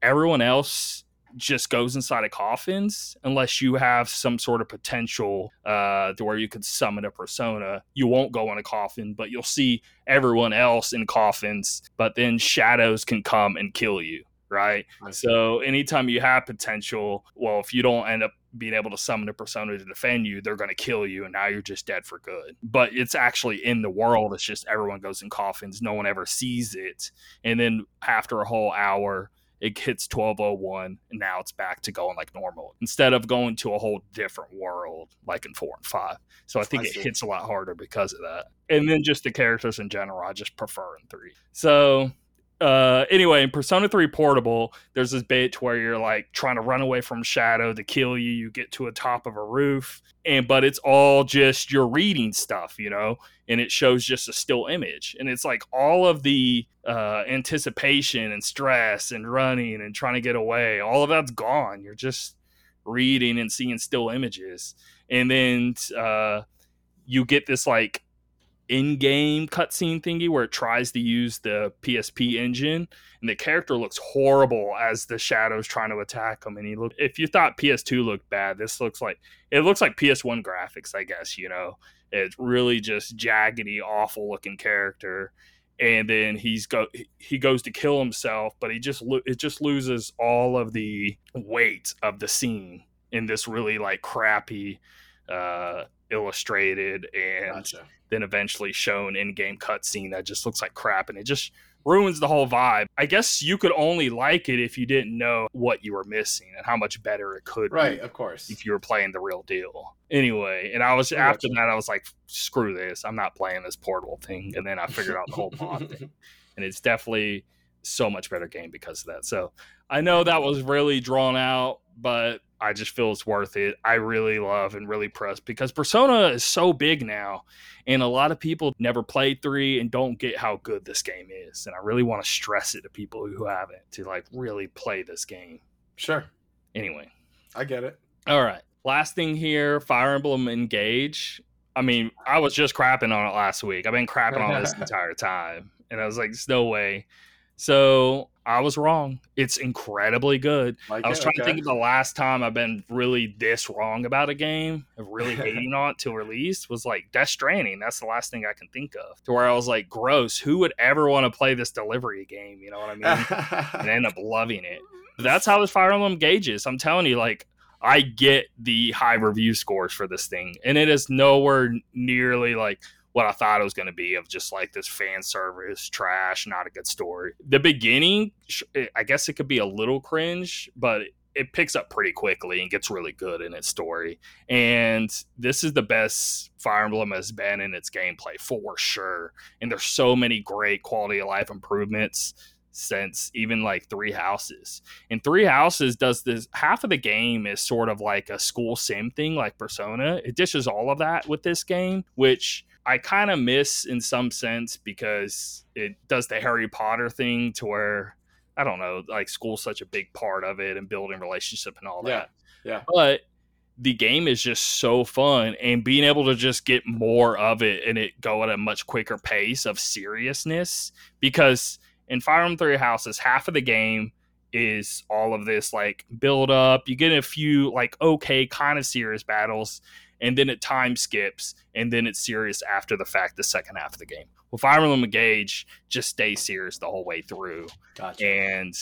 everyone else just goes inside of coffins unless you have some sort of potential uh to where you could summon a persona. You won't go in a coffin but you'll see everyone else in coffins but then shadows can come and kill you right? So anytime you have potential well if you don't end up being able to summon a persona to defend you they're going to kill you and now you're just dead for good. But it's actually in the world. It's just everyone goes in coffins. No one ever sees it. And then after a whole hour it hits 1201 and now it's back to going like normal instead of going to a whole different world like in 4 and 5 so i think I it hits a lot harder because of that. And then just the characters in general i just prefer in 3 so uh, anyway, in Persona 3 Portable, there's this bit where you're like trying to run away from Shadow to kill you. You get to a top of a roof, and but it's all just you're reading stuff, you know, and it shows just a still image, and it's like all of the uh, anticipation and stress and running and trying to get away, all of that's gone. You're just reading and seeing still images, and then uh, you get this like in-game cutscene thingy where it tries to use the PSP engine and the character looks horrible as the shadows trying to attack him and he look if you thought PS2 looked bad this looks like it looks like PS1 graphics I guess you know? It's really just jaggedy awful looking character and then he's go he goes to kill himself but he just lo- it just loses all of the weight of the scene in this really like crappy uh illustrated and Gotcha. then eventually shown in-game cutscene that just looks like crap and it just ruins the whole vibe. I guess you could only like it if you didn't know what you were missing and how much better it could Right, be of course. if you were playing the real deal. Anyway, and I was I after that I was like screw this. I'm not playing this portable thing and then I figured out the whole mod thing and it's definitely so much better game because of that. So I know that was really drawn out, but I just feel it's worth it. I really love and really press because Persona is so big now, and a lot of people never played three and don't get how good this game is. And I really want to stress it to people who haven't to like really play this game. Sure. Anyway, I get it. all right. Last thing here, Fire Emblem Engage. I mean, I was just crapping on it last week. I've been crapping on this entire time. And I was like, there's no way. So I was wrong. It's incredibly good. Like I was it? trying to think of the last time I've been really this wrong about a game, of really hating on it till release was like Death Stranding. That's the last thing I can think of. To where I was like, gross, who would ever want to play this delivery game? You know what I mean? and I end up loving it. But that's how this Fire Emblem gauges. I'm telling you, like, I get the high review scores for this thing, and it is nowhere nearly like what I thought it was going to be of just like this fan service trash, not a good story. The beginning, eh, I guess it could be a little cringe, but it picks up pretty quickly and gets really good in its story. And this is the best Fire Emblem has been in its gameplay for sure. And there's so many great quality of life improvements since even like Three Houses. And Three Houses does this half of the game is sort of like a school sim thing like Persona. It dishes all of that with this game, which I kind of miss in some sense because it does the Harry Potter thing to where I don't know, like school's such a big part of it and building relationship and all Yeah, that. yeah. But the game is just so fun and being able to just get more of it and it go at a much quicker pace of seriousness because in Fire Emblem Three Houses, half of the game is all of this like build up. You get a few like okay, kind of serious battles, and then it time skips, and then it's serious after the fact. The second half of the game. Well, Fire Emblem Engage just stays serious the whole way through, Gotcha. and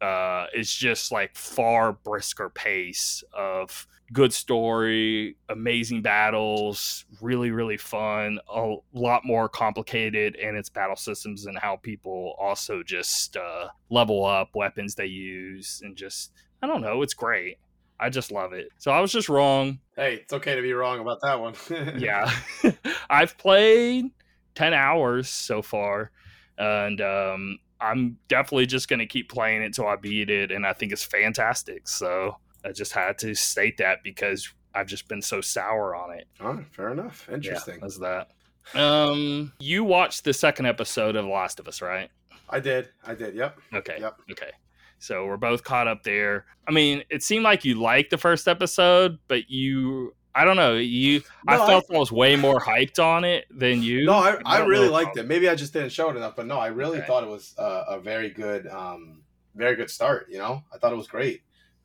uh, it's just like far brisker pace of good story, amazing battles, really really fun, a lot more complicated in its battle systems and how people also just uh, level up weapons they use and just I don't know, it's great. I just love it. So I was just wrong. hey, it's okay to be wrong about that one. Yeah, I've played ten hours so far, and um, I'm definitely just going to keep playing it till I beat it, and I think it's fantastic. So I just had to state that because I've just been so sour on it. All right, fair enough. Interesting. Yeah, that. Um, you watched the second episode of Last of Us, right? I did. I did. Yep. Okay. Yep. Okay. So we're both caught up there. I mean, it seemed like you liked the first episode, but you, I don't know, you. I No, I- felt I, was way more hyped on it than you. No, I, I don't really liked it. Maybe I just didn't show it enough, but no, I really Okay. thought it was uh, a very good, um, very good start. You know, I thought it was great.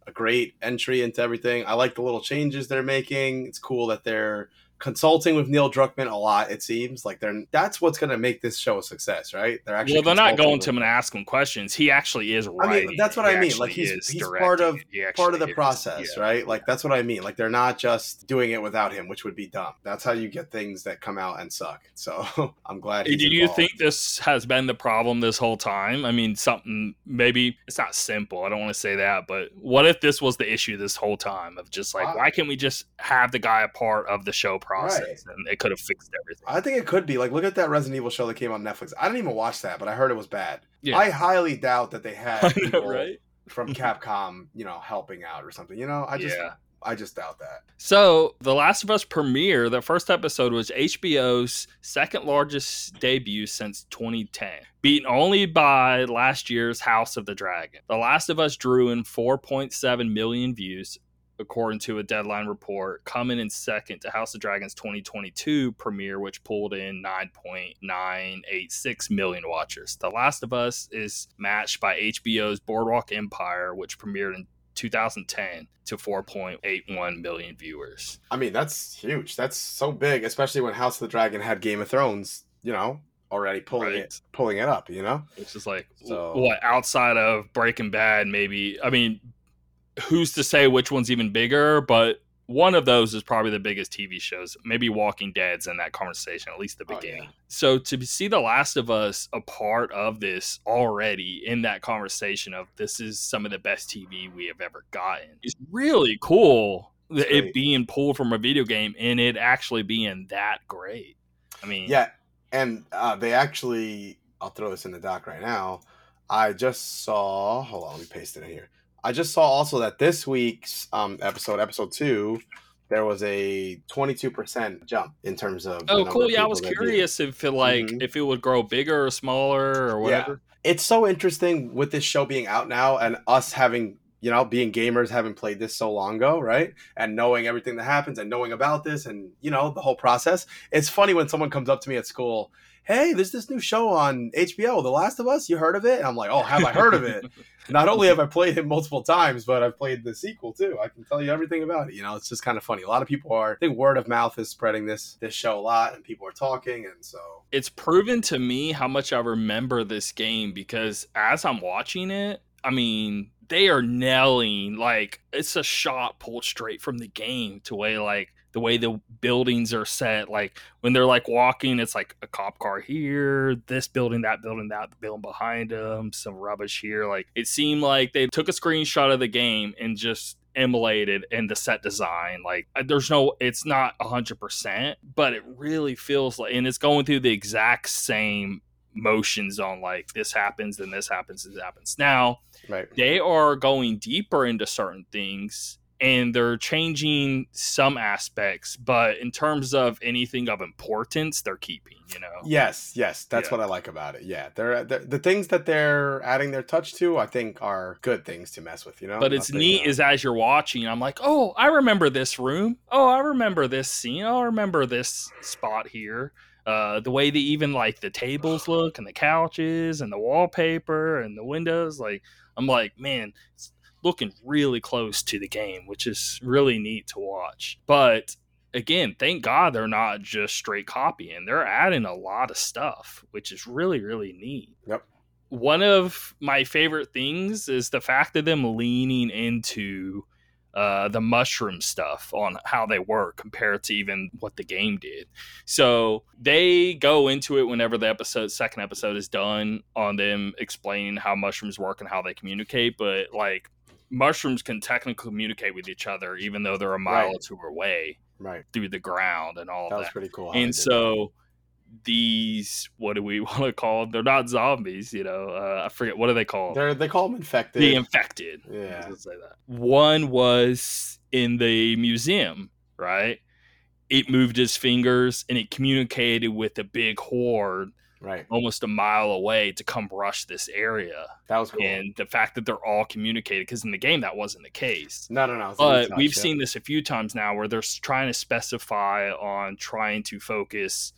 A great entry into everything. I like the little changes they're making. It's cool that they're consulting with Neil Druckmann a lot. It seems like they're that's what's going to make this show a success, right? They're actually Well, they're not going to him and ask him questions. He actually is I mean, that's what He I mean. Like he's he's part of. He part of the is. process, Yeah. right? Like that's what I mean. Like they're not just doing it without him, which would be dumb. That's how you get things that come out and suck. So I'm glad. He's Do you involved. think this has been the problem this whole time? I mean, something maybe it's not simple. I don't want to say that, but what if this was the issue this whole time of just like, why can't we just have the guy a part of the show process, Right. and it could have fixed everything. I think it could be like look at that Resident Evil show that came on Netflix. I didn't even watch that, but I heard it was bad. Yeah. I highly doubt that they had people right? from Capcom, you know, helping out or something. You know, I just yeah. I just doubt that. So, The Last of Us premiere, the first episode was HBO's second largest debut since 2010, beaten only by last year's House of the Dragon. The Last of Us drew in 4.7 million views, according to a deadline report, coming in second to House of Dragons 2022 premiere, which pulled in 9.986 million watchers. The Last of Us is matched by HBO's Boardwalk Empire, which premiered in 2010 to 4.81 million viewers. I mean, that's huge. That's so big, especially when House of the Dragon had Game of Thrones, you know, already pulling Right. it pulling it up, you know? It's just like So- what outside of Breaking Bad, maybe. I mean, who's to say which one's even bigger? But one of those is probably the biggest TV shows. Maybe Walking Dead's in that conversation, at least the Oh, beginning. yeah. So to see The Last of Us a part of this already in that conversation of this is some of the best TV we have ever gotten is really cool. It's It great. being pulled from a video game and it actually being that great. I mean, Yeah, and uh, they actually, I'll throw this in the doc right now. I just saw. Hold on, let me paste it in here. I just saw also that this week's um, episode, episode two, there was a twenty-two percent jump in terms of. Oh, cool. of Yeah, I was curious if it like Mhm. if it would grow bigger or smaller or whatever. It's so interesting with this show being out now and us having, you know, being gamers, having played this so long ago, right? And knowing everything that happens and knowing about this and, you know, the whole process. It's funny when someone comes up to me at school, hey, there's this new show on HBO, The Last of Us. You heard of it? And I'm like, oh, have I heard of it? Not only have I played it multiple times, but I've played the sequel too. I can tell you everything about it. You know, it's just kind of funny. A lot of people are, I think word of mouth is spreading this this show a lot and people are talking. And so, It's proven to me how much I remember this game because as I'm watching it, I mean, they are nailing like it's a shot pulled straight from the game to way like the way the buildings are set like when they're like walking it's like a cop car here this building that building that building behind them some rubbish here. Like it seemed like they took a screenshot of the game and just emulated in the set design. Like there's no it's not 100% but it really feels like and it's going through the exact same motions on like this happens then this happens this happens. Now right. they are going deeper into certain things and they're changing some aspects but in terms of anything of importance they're keeping you know Yes, yes, that's Yeah. what I like about it. Yeah, they're, they're the things that they're adding their touch to. I think are good things to mess with. You know, but it's Nothing, neat uh, is as you're watching i'm like oh i remember this room oh i remember this scene oh, i remember this spot here uh, the way they even like the tables look and the couches and the wallpaper and the windows like i'm like man looking really close to the game which is really neat to watch but again thank god they're not just straight copying they're adding a lot of stuff which is really really neat Yep. one of my favorite things is the fact of them leaning into uh, the mushroom stuff on how they work compared to even what the game did. So they go into it whenever the episode, second episode is done, on them explaining how mushrooms work and how they communicate. But like mushrooms can technically communicate with each other, even though they're a mile Right. or two away right. through the ground and all That that. was pretty cool. and that. so these, what do we want to call them? They're not zombies, you know. Uh, I forget what are they called they're they call them infected. the infected. Yeah. Let's say that. One was in the museum, right? It moved his fingers and it communicated with a big horde right. almost a mile away to come rush this area. That was cool. And the fact that they're all communicated, because in the game that wasn't the case. no, no, no. But we've seen this a few times now where they're trying to specify on trying to focus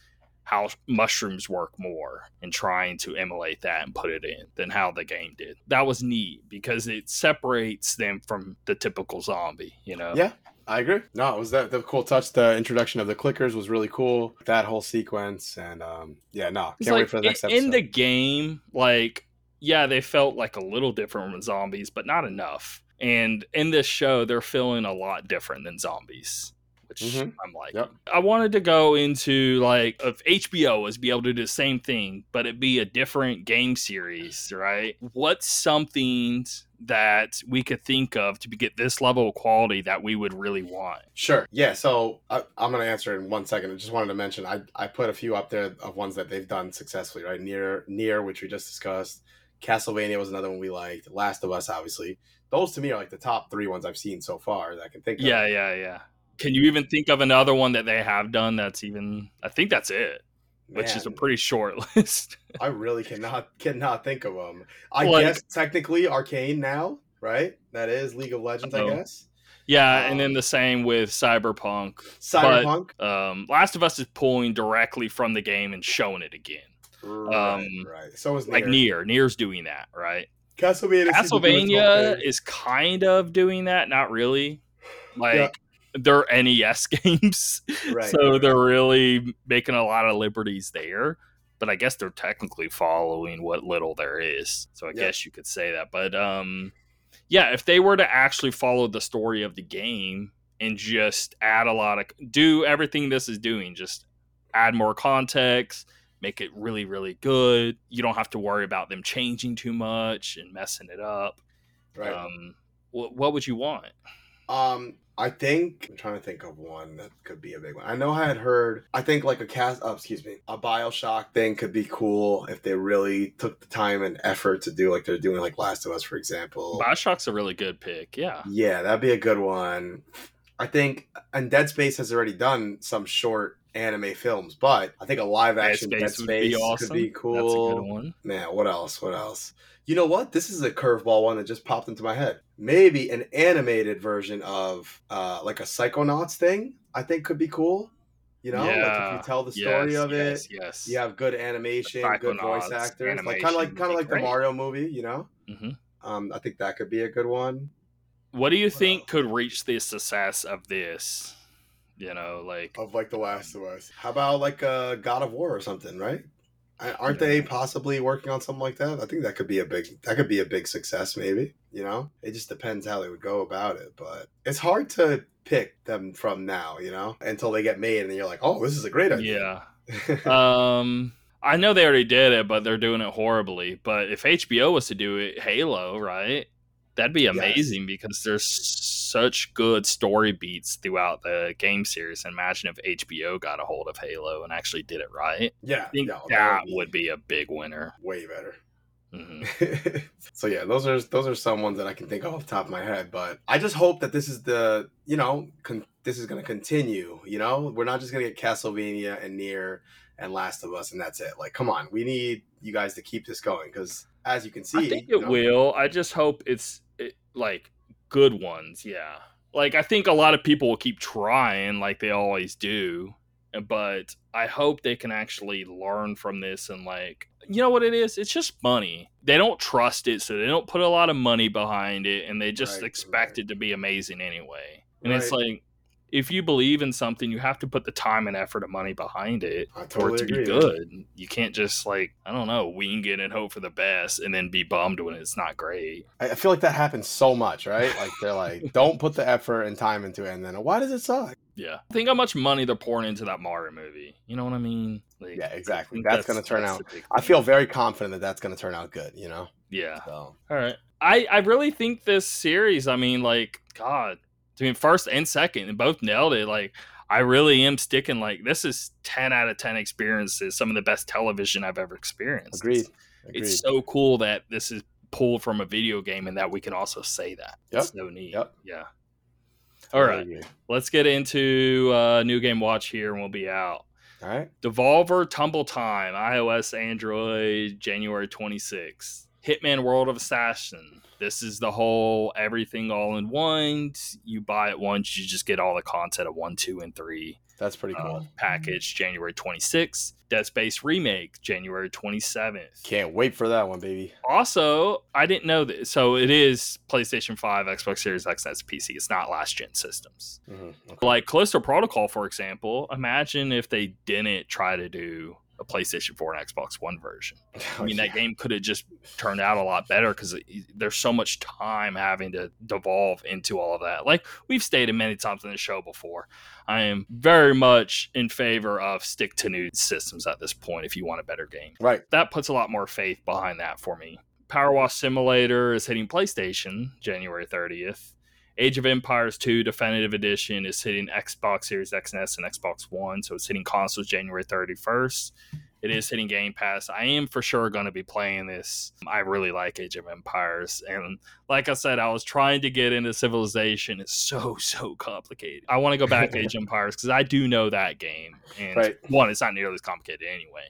how mushrooms work more and trying to emulate that and put it in than how the game did. That was neat because it separates them from the typical zombie, you know? Yeah, I agree. No, it was that the cool touch. The introduction of the clickers was really cool. That whole sequence, and um, yeah, no, can't It's wait like for the next in, episode. in the game, like, yeah, they felt like a little different from zombies, but not enough. And in this show, they're feeling a lot different than zombies, which Mhm. I'm like. Yep. I wanted to go into like if HBO was be able to do the same thing, but it be a different game series, right? What's something that we could think of to get this level of quality that we would really want? Sure. Yeah. So I, I'm going to answer in one second. I just wanted to mention I, I put a few up there of ones that they've done successfully, right? Nier, Nier, which we just discussed. Castlevania was another one we liked. Last of Us, obviously. Those to me are like the top three ones I've seen so far that I can think of. Yeah, yeah, yeah. Can you even think of another one that they have done that's even? I think that's it, which is a pretty short list. I really cannot cannot think of them. I Like- guess technically Arcane now, right? That is League of Legends, I Uh-oh. guess. yeah, and then Um, the same with Cyberpunk. Cyberpunk. Um, Last of Us is pulling directly from the game and showing it again. right, um, right. So is Like Nier. Nier, Nier's doing that, right? Castlevania. seems to do its own Castlevania is kind of doing that, not really. Like Yeah. They're NES games, Right, so they're really making a lot of liberties there. But I guess they're technically following what little there is. So I Yeah. guess you could say that. But um, yeah, if they were to actually follow the story of the game and just add a lot of do everything this is doing, just add more context, make it really, really good. You don't have to worry about them changing too much and messing it up. right. Um, what, what would you want? Um, I think I'm trying to think of one that could be a big one. I know I had heard. I think like a cast. Oh, excuse me, a Bioshock thing could be cool if they really took the time and effort to do like they're doing like Last of Us, for example. Bioshock's a really good pick. Yeah. Yeah, that'd be a good one. I think, and Dead Space has already done some short anime films, but I think a live action Dead Space Space, would be awesome. could be That's a cool. good one. Man, what else? What else? You know what? This is a curveball one that just popped into my head. Maybe an animated version of uh like a Psychonauts thing. I think could be cool. You know, like if you tell the story Yes, of yes, it, Yes. you have good animation, good voice Psychonauts actors, like kind of like kind of like be the. Mario movie. You know, hmm um, I think that could be a good one. What do you What think else? could reach the success of this? You know, like Of like the Last of Us. How about like a God of War or something? Right? Aren't they possibly working on something like that? I think that could be a big that could be a big success. Maybe you know, it just depends how they would go about it. But it's hard to pick them from now, you know, until they get made, and you're like, oh, this is a great idea. yeah. um, I know they already did it, but they're doing it horribly. But if HBO was to do it, Halo, right? That'd be Yes. amazing because there's such good story beats throughout the game series. And imagine if HBO got a hold of Halo and actually did it right. yeah, I think no, that would be a big winner. way better. hmm so yeah, those are those are some ones that I can think of off the top of my head. But I just hope that this is the you know con- this is going to continue. You know, we're not just going to get Castlevania and Nier and Last of Us and that's it. Like, come on, we need you guys to keep this going because as you can see, I think you it know, will. I just hope it's it, like good ones. Yeah. Like I think a lot of people will keep trying, like they always do. But I hope they can actually learn from this and like you know what it is? It's just money. They don't trust it, so they don't put a lot of money behind it, and they just Right, expect right. it to be amazing anyway. And it's like if you believe in something, you have to put the time and effort and money behind it I for it to agree. be man. good. You can't just like I don't know wing it and hope for the best, and then be bummed when it's not great. I feel like that happens so much, right? Like they're like, don't put the effort and time into it, and then why does it suck? Yeah, think how much money they're pouring into that Mario movie. You know what I mean? Like, Yeah, exactly. think That's, gonna turn that's out. I feel very confident that that's gonna turn out good. You know. yeah. So All right. I I really think this series. I mean, like God. I mean, first and second, and both nailed it. Like I really am sticking. Like this is ten out of ten experiences. Some of the best television I've ever experienced. agreed. Agreed. It's so cool that this is pulled from a video game and that we can also say that. Yep. It's so neat. Yep. Yeah. All right. Let's get into uh, new game watch here and we'll be out. All right. Devolver Tumble Time, iOS, Android, January 26th. Hitman World of Assassin. This is the whole everything all in one. You buy it once, you just get all the content of one, two, and three That's pretty cool. uh, package. January 26th. Dead Space Remake, January 27th. Can't wait for that one, baby. Also, I didn't know this. So it is PlayStation 5, Xbox Series X, and PC. It's not last gen systems. hmm Okay. Like Callisto Protocol, for example, imagine if they didn't try to do a PlayStation 4 and Xbox One version. Oh, I mean, that game could have just turned out a lot better because there's so much time having to devolve into all of that. Like we've stated many times in the show before, I am very much in favor of stick to new systems at this point if you want a better game. Right. That puts a lot more faith behind that for me. Power Wash Simulator is hitting PlayStation January 30th. Age of Empires 2 Definitive Edition is hitting Xbox Series X and S and Xbox One, so it's hitting consoles January 31st. It is hitting Game Pass. I am for sure going to be playing this. I really like Age of Empires. And like I said, I was trying to get into Civilization. It's so, so complicated. I want to go back to Age of Empires because I do know that game. And right. one, it's not nearly as complicated anyway.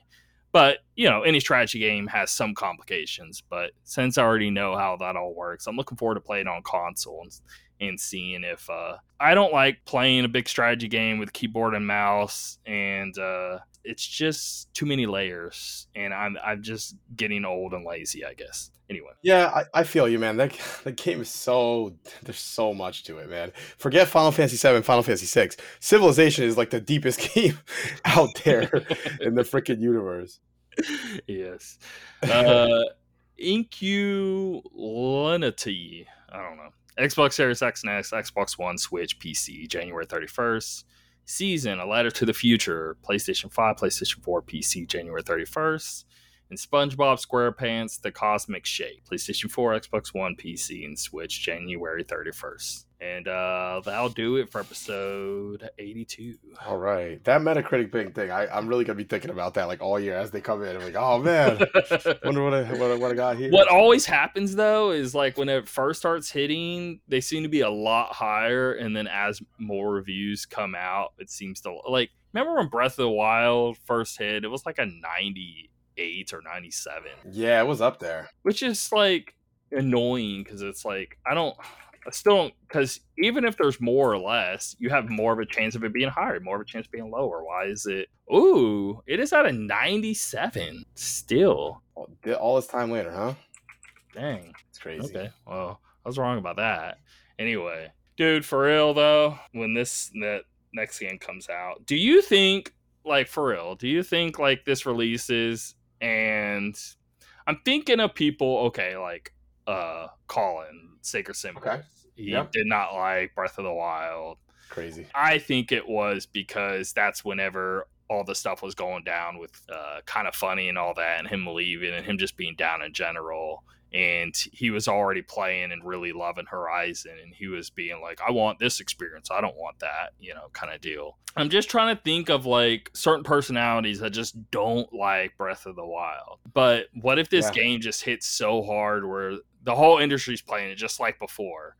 But, you know, any strategy game has some complications. But since I already know how that all works, I'm looking forward to playing on console and, and seeing if uh, I don't like playing a big strategy game with keyboard and mouse, and uh, it's just too many layers, and I'm I'm just getting old and lazy, I guess. Anyway, yeah, I, I feel you, man. That the game is so there's so much to it, man. Forget Final Fantasy Seven, Final Fantasy Six. Civilization is like the deepest game out there in the freaking universe. Yes. Uh, Inculinity. I don't know. Xbox Series X and S, Xbox One, Switch, PC, January 31st. Season, A Letter to the Future, PlayStation 5, PlayStation 4, PC, January 31st. And SpongeBob SquarePants, The Cosmic Shake, PlayStation 4, Xbox One, PC, and Switch, January 31st. And uh, that'll do it for episode 82. All right. That Metacritic bing thing, I, I'm really going to be thinking about that like all year as they come in. I'm like, oh man, wonder what I, what, what I got here. What always happens though is like when it first starts hitting, they seem to be a lot higher. And then as more reviews come out, it seems to like, remember when Breath of the Wild first hit? It was like a 98 or 97. Yeah, it was up there. Which is like annoying because it's like, I don't. I still don't because even if there's more or less, you have more of a chance of it being higher, more of a chance of being lower. Why is it? Ooh, it is at a 97 still. All this time later, huh? Dang, it's crazy. Okay, well, I was wrong about that. Anyway, dude, for real though, when this that next game comes out, do you think, like, for real, do you think like this releases and I'm thinking of people, okay, like uh Colin Sacred Symbols. Okay. He yep. did not like Breath of the Wild. Crazy. I think it was because that's whenever all the stuff was going down with uh, Kinda Funny and all that, and him leaving and him just being down in general. And he was already playing and really loving Horizon, and he was being like, "I want this experience. I don't want that," you know, kind of deal. I'm just trying to think of like certain personalities that just don't like Breath of the Wild. But what if this yeah. game just hits so hard where the whole industry's playing it just like before.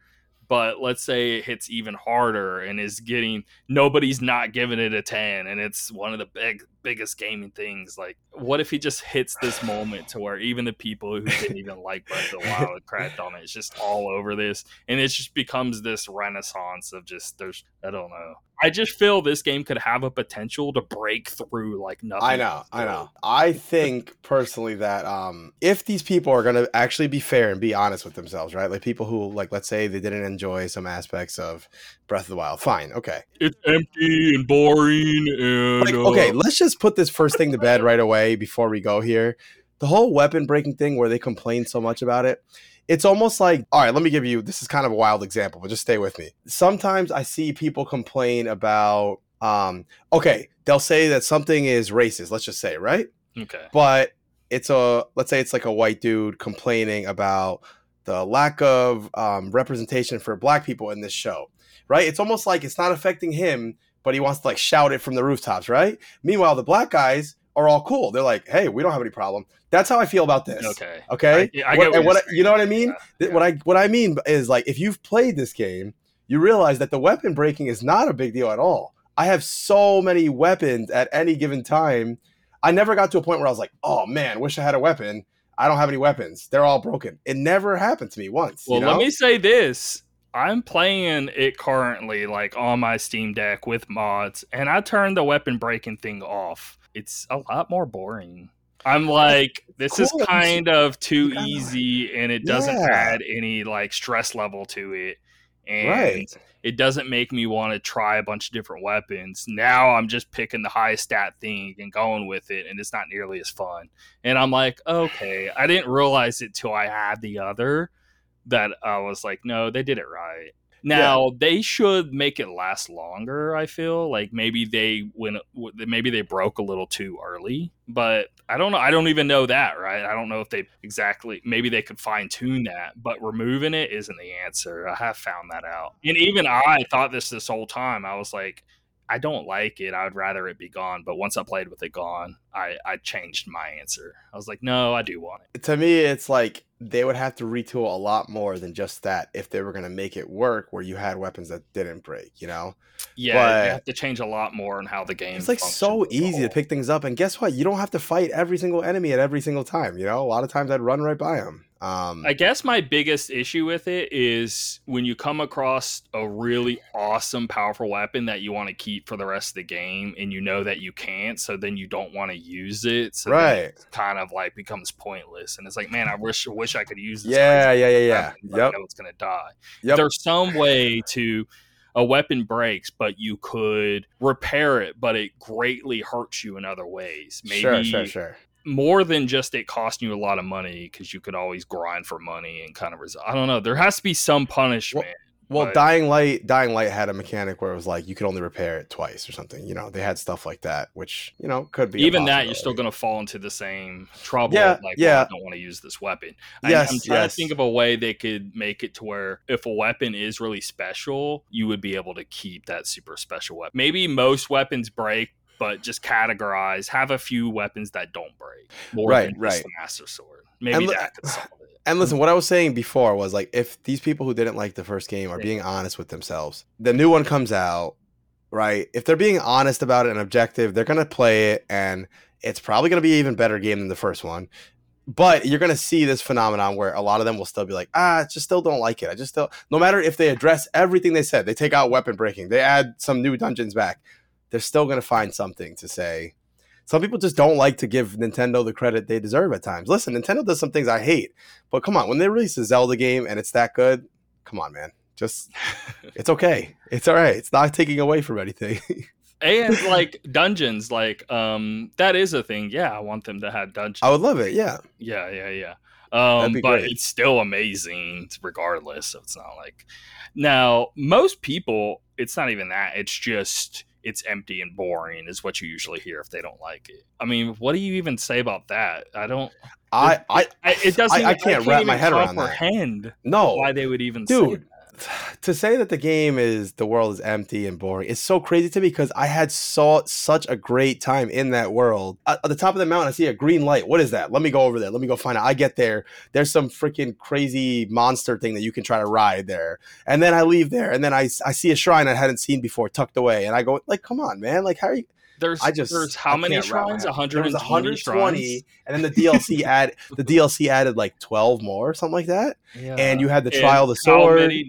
But let's say it hits even harder and is getting nobody's not giving it a 10 and it's one of the big biggest gaming things. Like, what if he just hits this moment to where even the people who didn't even like Breath of the Wild cracked on it, it's just all over this, and it just becomes this renaissance of just there's I don't know. I just feel this game could have a potential to break through like nothing. I know, I know. I think personally that um if these people are gonna actually be fair and be honest with themselves, right? Like people who like let's say they didn't enjoy some aspects of Breath of the Wild, fine, okay. It's empty and boring and like, okay, uh, let's just put this first thing to bed right away before we go here. The whole weapon breaking thing where they complain so much about it it's almost like all right let me give you this is kind of a wild example but just stay with me. Sometimes i see people complain about um okay they'll say that something is racist let's just say right? Okay. But it's a let's say it's like a white dude complaining about the lack of um, representation for black people in this show right? It's almost like it's not affecting him but he wants to like shout it from the rooftops right meanwhile the black guys are all cool. They're like, hey, we don't have any problem. That's how I feel about this. Okay. Okay. I, I what, and what I, you know what I mean? Yeah. What I what I mean is like if you've played this game, you realize that the weapon breaking is not a big deal at all. I have so many weapons at any given time. I never got to a point where I was like, oh man, wish I had a weapon. I don't have any weapons. They're all broken. It never happened to me once. Well, you know? let me say this. I'm playing it currently like on my Steam Deck with mods, and I turned the weapon breaking thing off it's a lot more boring. I'm like, this cool. is kind of too easy and it doesn't yeah. add any like stress level to it. and Right. it doesn't make me want to try a bunch of different weapons. Now I'm just picking the highest stat thing and going with it, and it's not nearly as fun. And I'm like, okay, I didn't realize it till I had the other that I was like, no, they did it right. Now they should make it last longer. I feel like maybe they went, maybe they broke a little too early, but I don't know. I don't even know that, right? I don't know if they exactly. Maybe they could fine tune that, but removing it isn't the answer. I have found that out, and even I thought this this whole time. I was like, I don't like it. I would rather it be gone. But once I played with it gone, I, I changed my answer. I was like, no, I do want it. To me, it's like they would have to retool a lot more than just that if they were going to make it work where you had weapons that didn't break, you know? Yeah, But- they have to change a lot more on how the game. It's like so functions as a easy to pick things up. And guess what? You don't have to fight every single enemy at every single time, you know? A lot of times I'd run right by them. Um, I guess my biggest issue with it is when you come across a really awesome, powerful weapon that you want to keep for the rest of the game, and you know that you can't, so then you don't want to use it. So right. it kind of like becomes pointless, and it's like, man, I wish, wish I could use this. Yeah, yeah, yeah, yeah. but I know it's gonna die. Yep. There's some way to a weapon breaks, but you could repair it, but it greatly hurts you in other ways. Maybe Sure, sure, sure. more than just it costing you a lot of money because you could always grind for money and kind of res- I don't know. There has to be some punishment. Well, but- Dying Light, Dying Light had a mechanic where it was like you could only repair it twice or something. You know, they had stuff like that, which you know could be Even that, you're still going to fall into the same trouble. Yeah, like, well, yeah. I don't want to use this weapon. I, Yes, I'm trying yes. to think of a way they could make it to where if a weapon is really special, you would be able to keep that super special weapon. Maybe most weapons break, but just categorize. Have a few weapons that don't break. More Right, than just right. the Master Sword. Maybe And that could solve it. And listen, what I was saying before was like if these people who didn't like the first game are being honest with themselves, the new one comes out, right? If they're being honest about it and objective, they're gonna play it and it's probably gonna be an even better game than the first one. But you're gonna see this phenomenon where a lot of them will still be like, ah, I just still don't like it. I just still no matter if they address everything they said, they take out weapon breaking, they add some new dungeons back, they're still gonna find something to say. Some people just don't like to give Nintendo the credit they deserve at times. Listen, Nintendo does some things I hate, but come on, when they release a Zelda game and it's that good, come on, man. Just it's okay. It's all right. It's not taking away from anything. and like dungeons like um that is a thing yeah i want them to have dungeons I would love it. Yeah. yeah yeah yeah um but great. it's still amazing regardless so it's not like now most people it's not even that it's just it's empty and boring is what you usually hear if they don't like it i mean what do you even say about that i don't I I I, it doesn't I- I even- can't wrap my head around that. no. why they would even say Dude, that. To say that the game is the world is empty and boring it's so crazy to me because I had so such a great time in that world. At, at the top of the mountain, I see a green light. What is that? Let me go over there. Let me go find out. I get there. There's some freaking crazy monster thing that you can try to ride there. And then I leave there, and then I, I see a shrine I hadn't seen before tucked away, and I go like, come on, man! Like how are you? There's I just there's how I many can't wrap my shrines head. There was 120 shrines and then the DLC add the DLC added like 12 more, or something like that. and you had the And trial of the how many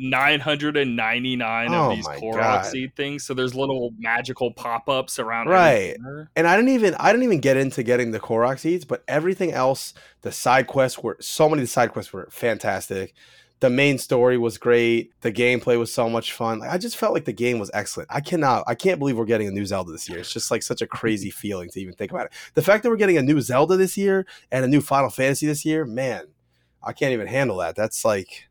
999 Oh of these my Korok seed things. So there's little magical pop-ups around Right. and I didn't even I didn't even get into getting the Korok seeds, but everything else, the side quests were so many of the side quests were fantastic. The main story was great. The gameplay was so much fun. Like, I just felt like the game was excellent. I cannot, I can't believe we're getting a new Zelda this year. It's just like such a crazy feeling to even think about it. The fact that we're getting a new Zelda this year and a new Final Fantasy this year, man, I can't even handle that. That's like,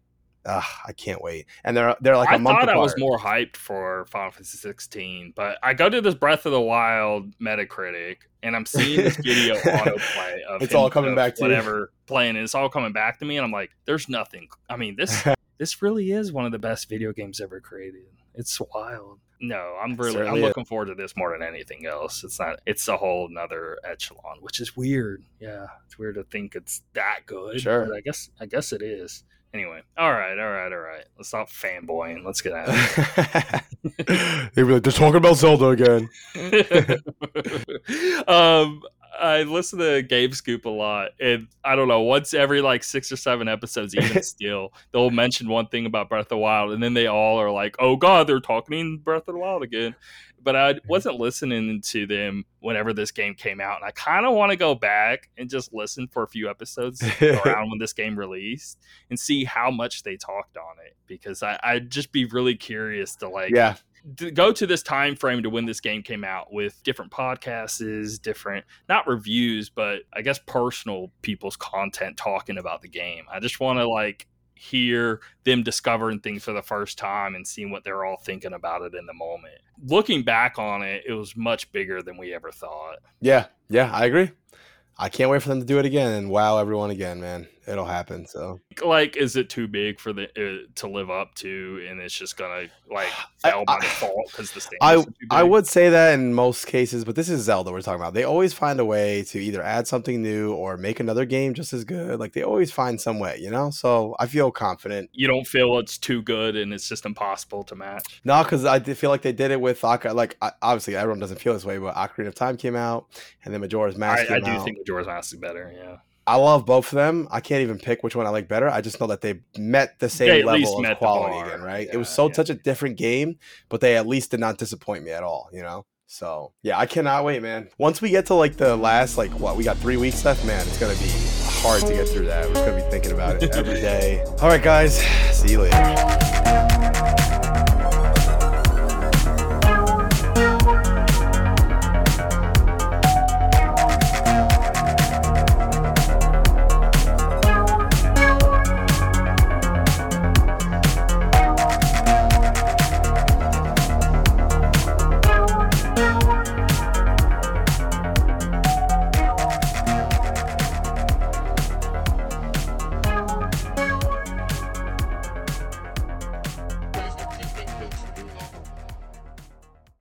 uh, I can't wait. And they're they're like a I thought I was more hyped for Final Fantasy 16, but I go to this Breath of the Wild Metacritic and I'm seeing this video autoplay of It's all coming back to you. whatever playing, and it's all coming back to me, and I'm like, there's nothing. I mean, this this really is one of the best video games ever created. It's wild. No, I'm really I'm is. looking forward to this more than anything else. It's not it's a whole nother echelon, which is weird. Yeah. It's weird to think it's that good. Sure. but I guess I guess it is. Anyway, all right, all right, all right. Let's stop fanboying. Let's get out of here. They'd be like, they're talking about Zelda again. um, I listen to Game Scoop a lot, and I don't know. Once every like six or seven episodes, even still, they'll mention one thing about Breath of the Wild, and then they all are like, "Oh God, they're talking in Breath of the Wild again." But I mm-hmm. wasn't listening to them whenever this game came out. And I kind of want to go back and just listen for a few episodes around when this game released and see how much they talked on it because I, I'd just be really curious to like yeah. to go to this time frame to when this game came out with different podcasts, different not reviews, but I guess personal people's content talking about the game. I just want to like hear them discovering things for the first time and seeing what they're all thinking about it in the moment. Looking back on it, it was much bigger than we ever thought. Yeah. Yeah. I agree. I can't wait for them to do it again and wow everyone again, man. It'll happen. So, like, is it too big for the uh, to live up to, and it's just gonna like fail by I- default because the standards I I would say that in most cases, but this is Zelda we're talking about. They always find a way to either add something new or make another game just as good. Like they always find some way, you know. So I feel confident. You don't feel it's too good and it's just impossible to match. No, because I feel like they did it with Ocar- like I- obviously everyone doesn't feel this way, but Ocarina of Time came out and then Majora's Mask I came do out. think Majora's Mask is better. Yeah, I love both of them. I can't even pick which one I like better. I just know that they met the same They level of quality again, right? it was so yeah. such a different game, but they at least did not disappoint me at all, you know? So yeah, I cannot wait, man. Once we get to like the last like what we got three weeks left, man, it's gonna be hard to get through that. We're gonna be thinking about it every day. All right, guys, see you later.